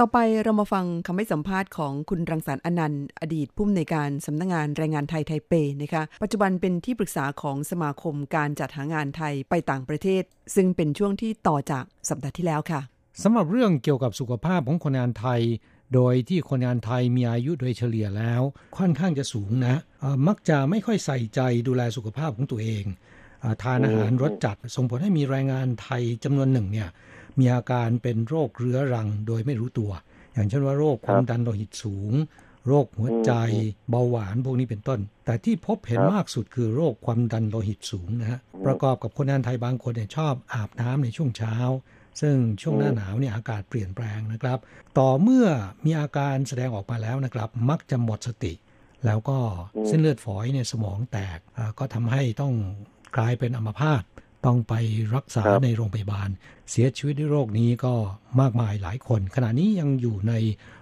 ต่อไปเรามาฟังคำให้สัมภาษณ์ของคุณรังสรรค์อนันต์ อดีตผู้อำนวยการสำนักงงานแรงงานไทยไทเปนะคะปัจจุบันเป็นที่ปรึกษาของสมาคมการจัดหางานไทยไปต่างประเทศ ซึ่งเป็นช่วงที่ต่อจากสัปดาห์ที่แล้วค่ะสำหรับเรื่องเกี่ยวกับสุขภาพของคนงานไทย โดยที่คนงานไทยมีอายุโดยเฉลี่ยแล้ว ค่อนข้างจะสูงนะมักจะไม่ค่อยใส่ใจดูแลสุขภาพของตัวเองทานอาหารรสจัดส่งผลให้มีแรงงานไทยจำนวนหนึ่งเนี่ย มีอาการเป็นโรคเรื้อรังโดยไม่รู้ตัว อย่างเช่นว่าโรคความดันโลหิตสูง โรคหัวใจเบาหวานพวกนี้เป็นต้น แต่ที่พบเห็นมากสุดคือโรคความดันโลหิตสูงนะฮะประกอบกับคนงานไทยบางคนเนี่ยชอบอาบน้ำในช่วงเช้า ซึ่งช่วงหน้าหนาวเนี่ยอากาศเปลี่ยนแปลงนะครับ ต่อเมื่อมีอาการแสดงออกมาแล้วนะครับ มักจะหมดสติ แล้วก็เส้นเลือดฝอยในสมองแตกก็ทำให้ต้องกลายเป็นอัมพาต ต้องไปรักษาในโรงพยาบาล เสียชีวิตด้วยโรคนี้ก็มากมายหลายคน ขณะนี้ยังอยู่ใน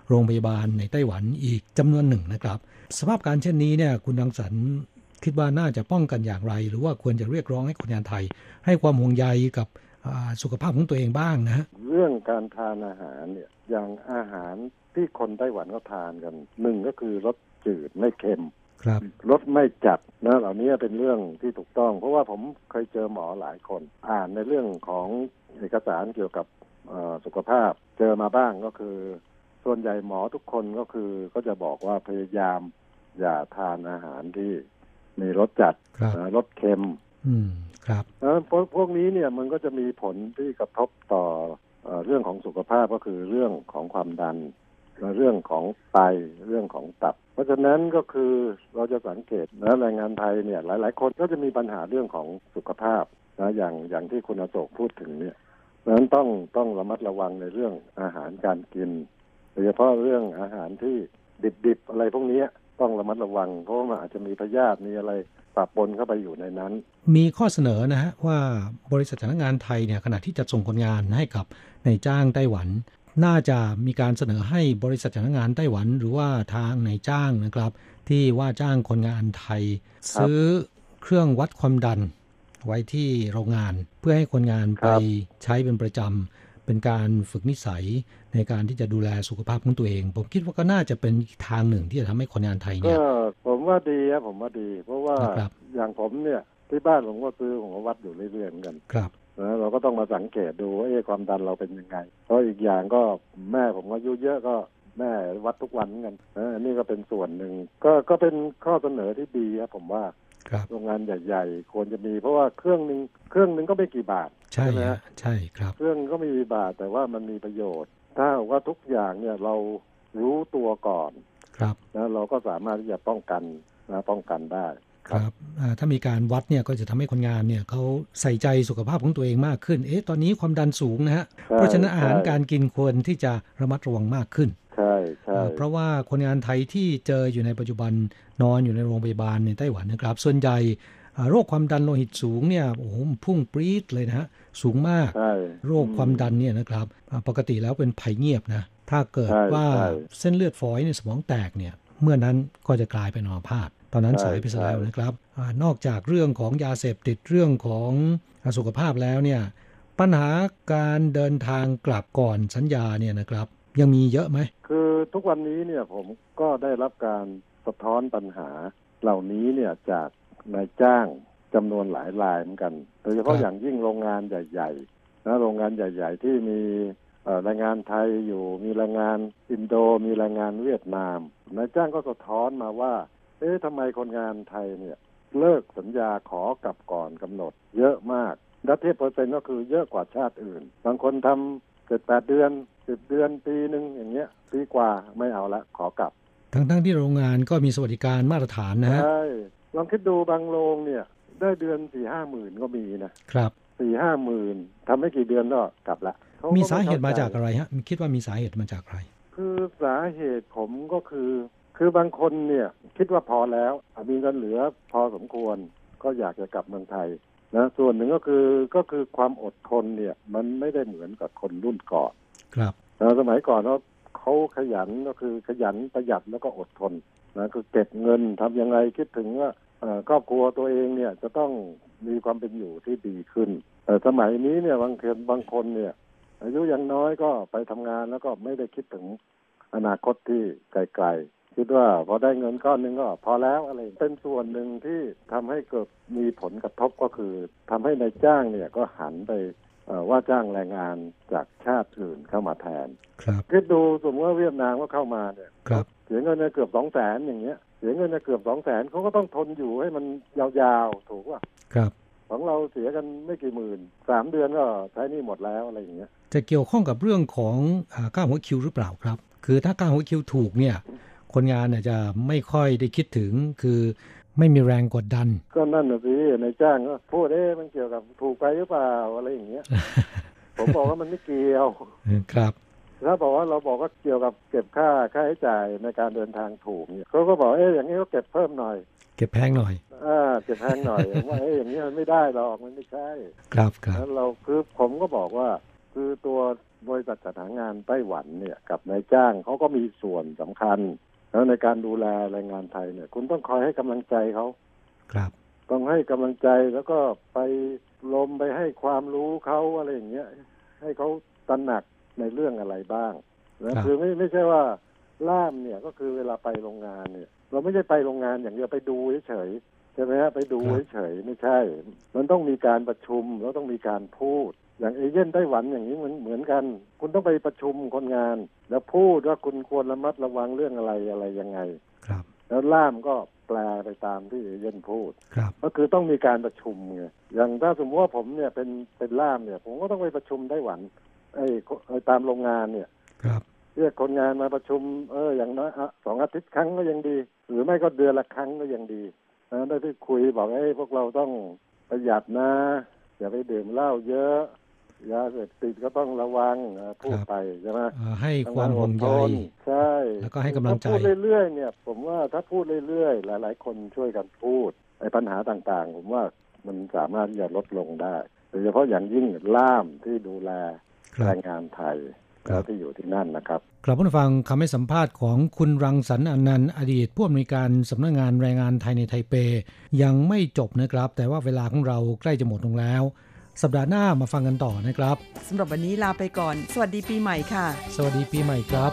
โรงพยาบาลในไต้หวันอีกจำนวนหนึ่งนะครับ สภาพการเช่นนี้เนี่ยคุณดังสรรคิดว่าน่าจะป้องกันอย่างไร หรือว่าควรจะเรียกร้องให้คนงานไทย ให้ความห่วงใยกับสุขภาพของตัวเองบ้างนะเรื่องการทานอาหารเนี่ยอย่างอาหารที่คนไต้หวันก็ทานกันหนึ่งก็คือรสจืดไม่เค็ม ครับรถไม่จัดนะเหล่านี้เป็นเรื่องที่ถูกต้อง เพราะว่าผมเคยเจอหมอหลายคน อ่านในเรื่องของเอกสารเกี่ยวกับสุขภาพ เจอมาบ้างก็คือ ส่วนใหญ่หมอทุกคนก็คือก็จะบอกว่าพยายามอย่าทานอาหารที่มีรสจัดรสเค็ม อืมครับพวกพวกนี้เนี่ยมันก็จะมีผลที่กระทบต่อเรื่องของสุขภาพก็คือเรื่องของความดัน เรื่องของไตเรื่องของตับ เพราะฉะนั้นก็คือเราจะสังเกตนะแรงงานไทยเนี่ย หลาย ๆ คนก็จะมีปัญหาเรื่องของสุขภาพนะอย่างอย่างที่คุณอโศกพูดถึงเนี่ยดังนั้นต้องต้องระมัดระวังในเรื่องอาหารการกินโดยเฉพาะเรื่องอาหารที่ดิบๆอะไรพวกนี้ต้องระมัดระวัง เพราะมันอาจจะมีพยาธิมีอะไรปะปนเข้าไปอยู่ในนั้น มีข้อเสนอนะฮะว่าบริษัทจ้างงานไทยเนี่ยขณะที่จะส่งคนงานให้กับในจ้างไต้หวัน น่าจะมีการเสนอให้บริษัทจ้างงานไต้หวัน หรือว่าทางนายจ้างนะครับ ที่ว่าจ้างคนงานไทย ซื้อเครื่องวัดความดันไว้ที่โรงงานเพื่อให้คนงานไปใช้เป็นประจำ เป็นการฝึกนิสัยในการที่จะดูแลสุขภาพของตัวเอง ผมคิดว่าก็น่าจะเป็นทางหนึ่งที่จะทำให้คนงานไทยเนี่ยผมว่าดีครับผมว่าดี เพราะว่าอย่างผมเนี่ยที่บ้านผมก็ซื้อผมก็วัดอยู่เรื่อยๆเหมือนกันครับ นะเราก็ต้องมาสังเกตดูว่าความดันเราเป็นยังไง เพราะอีกอย่างก็แม่ผมอายุเยอะก็แม่วัดทุกวันกันอันนี้ก็เป็นส่วนหนึ่ง ก็ก็เป็นข้อเสนอที่ดีครับผมว่าโรงงานใหญ่ ๆ ควรจะมี เพราะว่าเครื่องหนึ่งเครื่องหนึ่งก็ไม่กี่บาท ใช่ไหมใช่ครับ เครื่องก็ไม่มีบาทแต่ว่ามันมีประโยชน์ ถ้าว่าทุกอย่างเนี่ยเรารู้ตัวก่อน ครับแล้วเราก็สามารถที่จะป้องกันนะป้องกันได้ ครับถ้ามีการวัดเนี่ยก็จะทำให้คนงานเนี่ยเขาใส่ใจสุขภาพของตัวเองมากขึ้น เอ๊ะตอนนี้ความดันสูงนะฮะเพราะฉะนั้นอาหารการกินควรที่จะระมัดระวังมากขึ้นใช่ใช่เพราะว่าคนงานไทยที่เจออยู่ในปัจจุบันนอนอยู่ในโรงพยาบาลในไต้หวันนะครับ ส่วนใหญ่โรคความดันโลหิตสูงเนี่ยโอ้โหพุ่งปรี๊ดเลยนะฮะสูงมาก โรคความดันเนี่ยนะครับ ปกติแล้วเป็นภัยเงียบนะ ถ้าเกิดว่าเส้นเลือดฝอยในสมองแตกเนี่ย เมื่อนั้นก็จะกลายเป็นอัมพาต ตอนนั้นสายไปแล้วนะครับอนอกจากเรื่องของยาเสพติดเรื่องของสุขภาพแล้วเนี่ยปัญหาการเดินทางกลับก่อนสัญญาเนี่ยนะครับ ยังมีเยอะไหม คือทุกวันนี้เนี่ยผมก็ได้รับการสะท้อนปัญหาเหล่านี้เนี่ยจากนายจ้างจำนวนหลายรายเหมือนกัน โดยเฉพาะอย่างยิ่งโรงงานใหญ่ๆนะโรงงานใหญ่ ๆ ที่มีแรงงานไทยอยู่มีแรงงานอินโดมีแรงงานเวียดนามนายจ้างก็สะท้อนมาว่าเอ๊ะทำไมคนงานไทยเนี่ย เลิกสัญญาขอกลับก่อนกำหนด เยอะมากถ้าเทียบเปอร์เซ็นต์ก็คือเยอะกว่าชาติอื่น บางคนทำเจ็ดแปดเดือนสิบเดือนปีหนึ่งอย่างเงี้ยปีกว่าไม่เอาละขอกลับ ทั้งทั้งที่โรงงานก็มีสวัสดิการมาตรฐานนะฮะใช่ลองคิดดูบางโรงเนี่ย ได้เดือนสี่ห้าหมื่นก็มีนะครับสี่ห้าหมื่นทำไม่กี่เดือนก็กลับละมีสาเหตุมาจากอะไรฮะคิดว่ามีสาเหตุมาจากอะไร คือสาเหตุผมก็คือ คือบางคนเนี่ยคิดว่าพอแล้วมีเงินเหลือพอสมควรก็อยากจะกลับเมืองไทยนะส่วนหนึ่งก็คือก็คือความอดทนเนี่ยมันไม่ได้เหมือนกับคนรุ่นก่อนครับนะสมัยก่อนเขาเขาขยันก็คือขยันประหยัดแล้วก็อดทนนะคือเก็บเงินทำยังไงคิดถึงว่าครอบครัวตัวเองเนี่ยจะต้องมีความเป็นอยู่ที่ดีขึ้นแต่สมัยนี้เนี่ยบางคนบางคนเนี่ย อายุยังน้อยก็ไปทำงานแล้วก็ไม่ได้คิดถึงอนาคตที่ไกลๆ คิดว่าพอได้เงินก้อนหนึงก็พอแล้วอะไรเป็นส่วนหนึ่งที่ทำให้เกิดมีผลกระทบก็คือทำให้ในายจ้างเนี่ยก็หันไปเอ่อว่าจ้างแรงงานจากชาติอื่นเข้ามาแทน ครับคิดดูสมมติว่าเวียดนามก็เข้ามาเนี่ยครับเสียเงินเนี่ยเกือบสองแสนอย่างเงี้ยเสียเงินเนี่ยเกือบสองแสนเขาก็ต้องทนอยู่ให้มันยาวๆถูกป่ะครับของเราเสียกันไม่กี่หมื่นสามเดือนก็ใช้หนี่หมดแล้วอะไรอย่างเงี้ยจะเกี่ยวข้องกับเรื่องของอาค่าหัวคิวหรือเปล่าครับ คือถ้าค่าหัวคิวถูกเนี่ย คนงานเนี่ยจะไม่ค่อยได้คิดถึงคือไม่มีแรงกดดัน ก็นั่นน่ะสิในายจ้างก็พูดเอ๊ะมันเกี่ยวกับถูกไปหรือเปล่าอะไรอย่างเงี้ย ผมบอกว่ามันไม่เกี่ยวครับถ้าบอกว่าเราบอกว่าเกี่ยวกับเก็บค่าค่าใช้จ่ายในการเดินทางถูกเนี่ยเขาก็บอกเอ๊ะอย่างนี้ก็เก็บเพิ่มหน่อย เก็บแพงหน่อยอ่าเก็บแพงหน่อยผมว่าเอ๊ะอย่างนี้มันไม่ได้หรอกมันไม่ใช่ ครับครับแล้วเราคือผมก็บอกว่า คือตัวบริษัทจัดหางานไต้หวันเนี่ย กับนายจ้างเขาก็มีส่วนสำคัญ แล้วในการดูแลแรงงานไทยเนี่ย คุณต้องคอยให้กำลังใจเขาครับ ต้องให้กำลังใจแล้วก็ไปลมไปให้ความรู้เขาอะไรอย่างเงี้ยให้เขาตระหนักในเรื่องอะไรบ้างนะครับคือไม่ไม่ใช่ว่าล่ามเนี่ยก็คือเวลาไปโรงงานเนี่ย เราไม่ใช่ไปโรงงานอย่างเดียวไปดูเฉยๆใช่ไหมฮะไปดูเฉยๆไม่ใช่ มันต้องมีการประชุมแล้วต้องมีการพูด อย่างเอเย่นไต้หวันอย่างนี้เหมือนเหมือนกัน คุณต้องไปประชุมคนงาน แล้วพูดว่าคุณควรระมัดระวังเรื่องอะไรอะไรยังไง ครับ แล้วล่ามก็แปลไปตามที่เอเย่นพูด ครับ ก็คือต้องมีการประชุมไงอย่างถ้าสมมติว่าผมเนี่ยเป็นเป็นล่ามเนี่ย ผมก็ต้องไปประชุมไต้หวันไอ้ไอ้ตามโรงงานเนี่ย ครับเรียกคนงานมาประชุมเอออย่างน้อยอะสองอาทิตย์ครั้งก็ยังดี หรือไม่ก็เดือนละครั้งก็ยังดีนะได้ที่คุยบอกไอ้ยพวกเราต้องประหยัดนะ อย่าไปดื่มเหล้าเยอะ ยาเสพติดก็ต้องระวังอะพูดไปใช่ไหมเอ่อให้ความห่วงใยต้องอดทนใช่แล้วก็ให้กำลังใจถ้าพูดเรื่อยๆเนี่ย ผมว่าถ้าพูดเรื่อยๆหลาย ๆ คนช่วยกันพูดไอ้ปัญหาต่างๆ ผมว่ามันสามารถที่จะลดลงได้โดยเฉพาะอย่างยิ่งล่ามที่ดูแลครับแรงงานไทยครับแล้วที่อยู่ที่นั่นนะครับกลับมาฟังคำให้สัมภาษณ์ของคุณรังสรรค์อนันต์อดีตผู้อำนวยการสำนักงานแรงงานไทยในไทเป ยังไม่จบนะครับ แต่ว่าเวลาของเราใกล้จะหมดลงแล้ว สัปดาห์หน้ามาฟังกันต่อนะครับสำหรับวันนี้ลาไปก่อน สวัสดีปีใหม่ค่ะ สวัสดีปีใหม่ครับ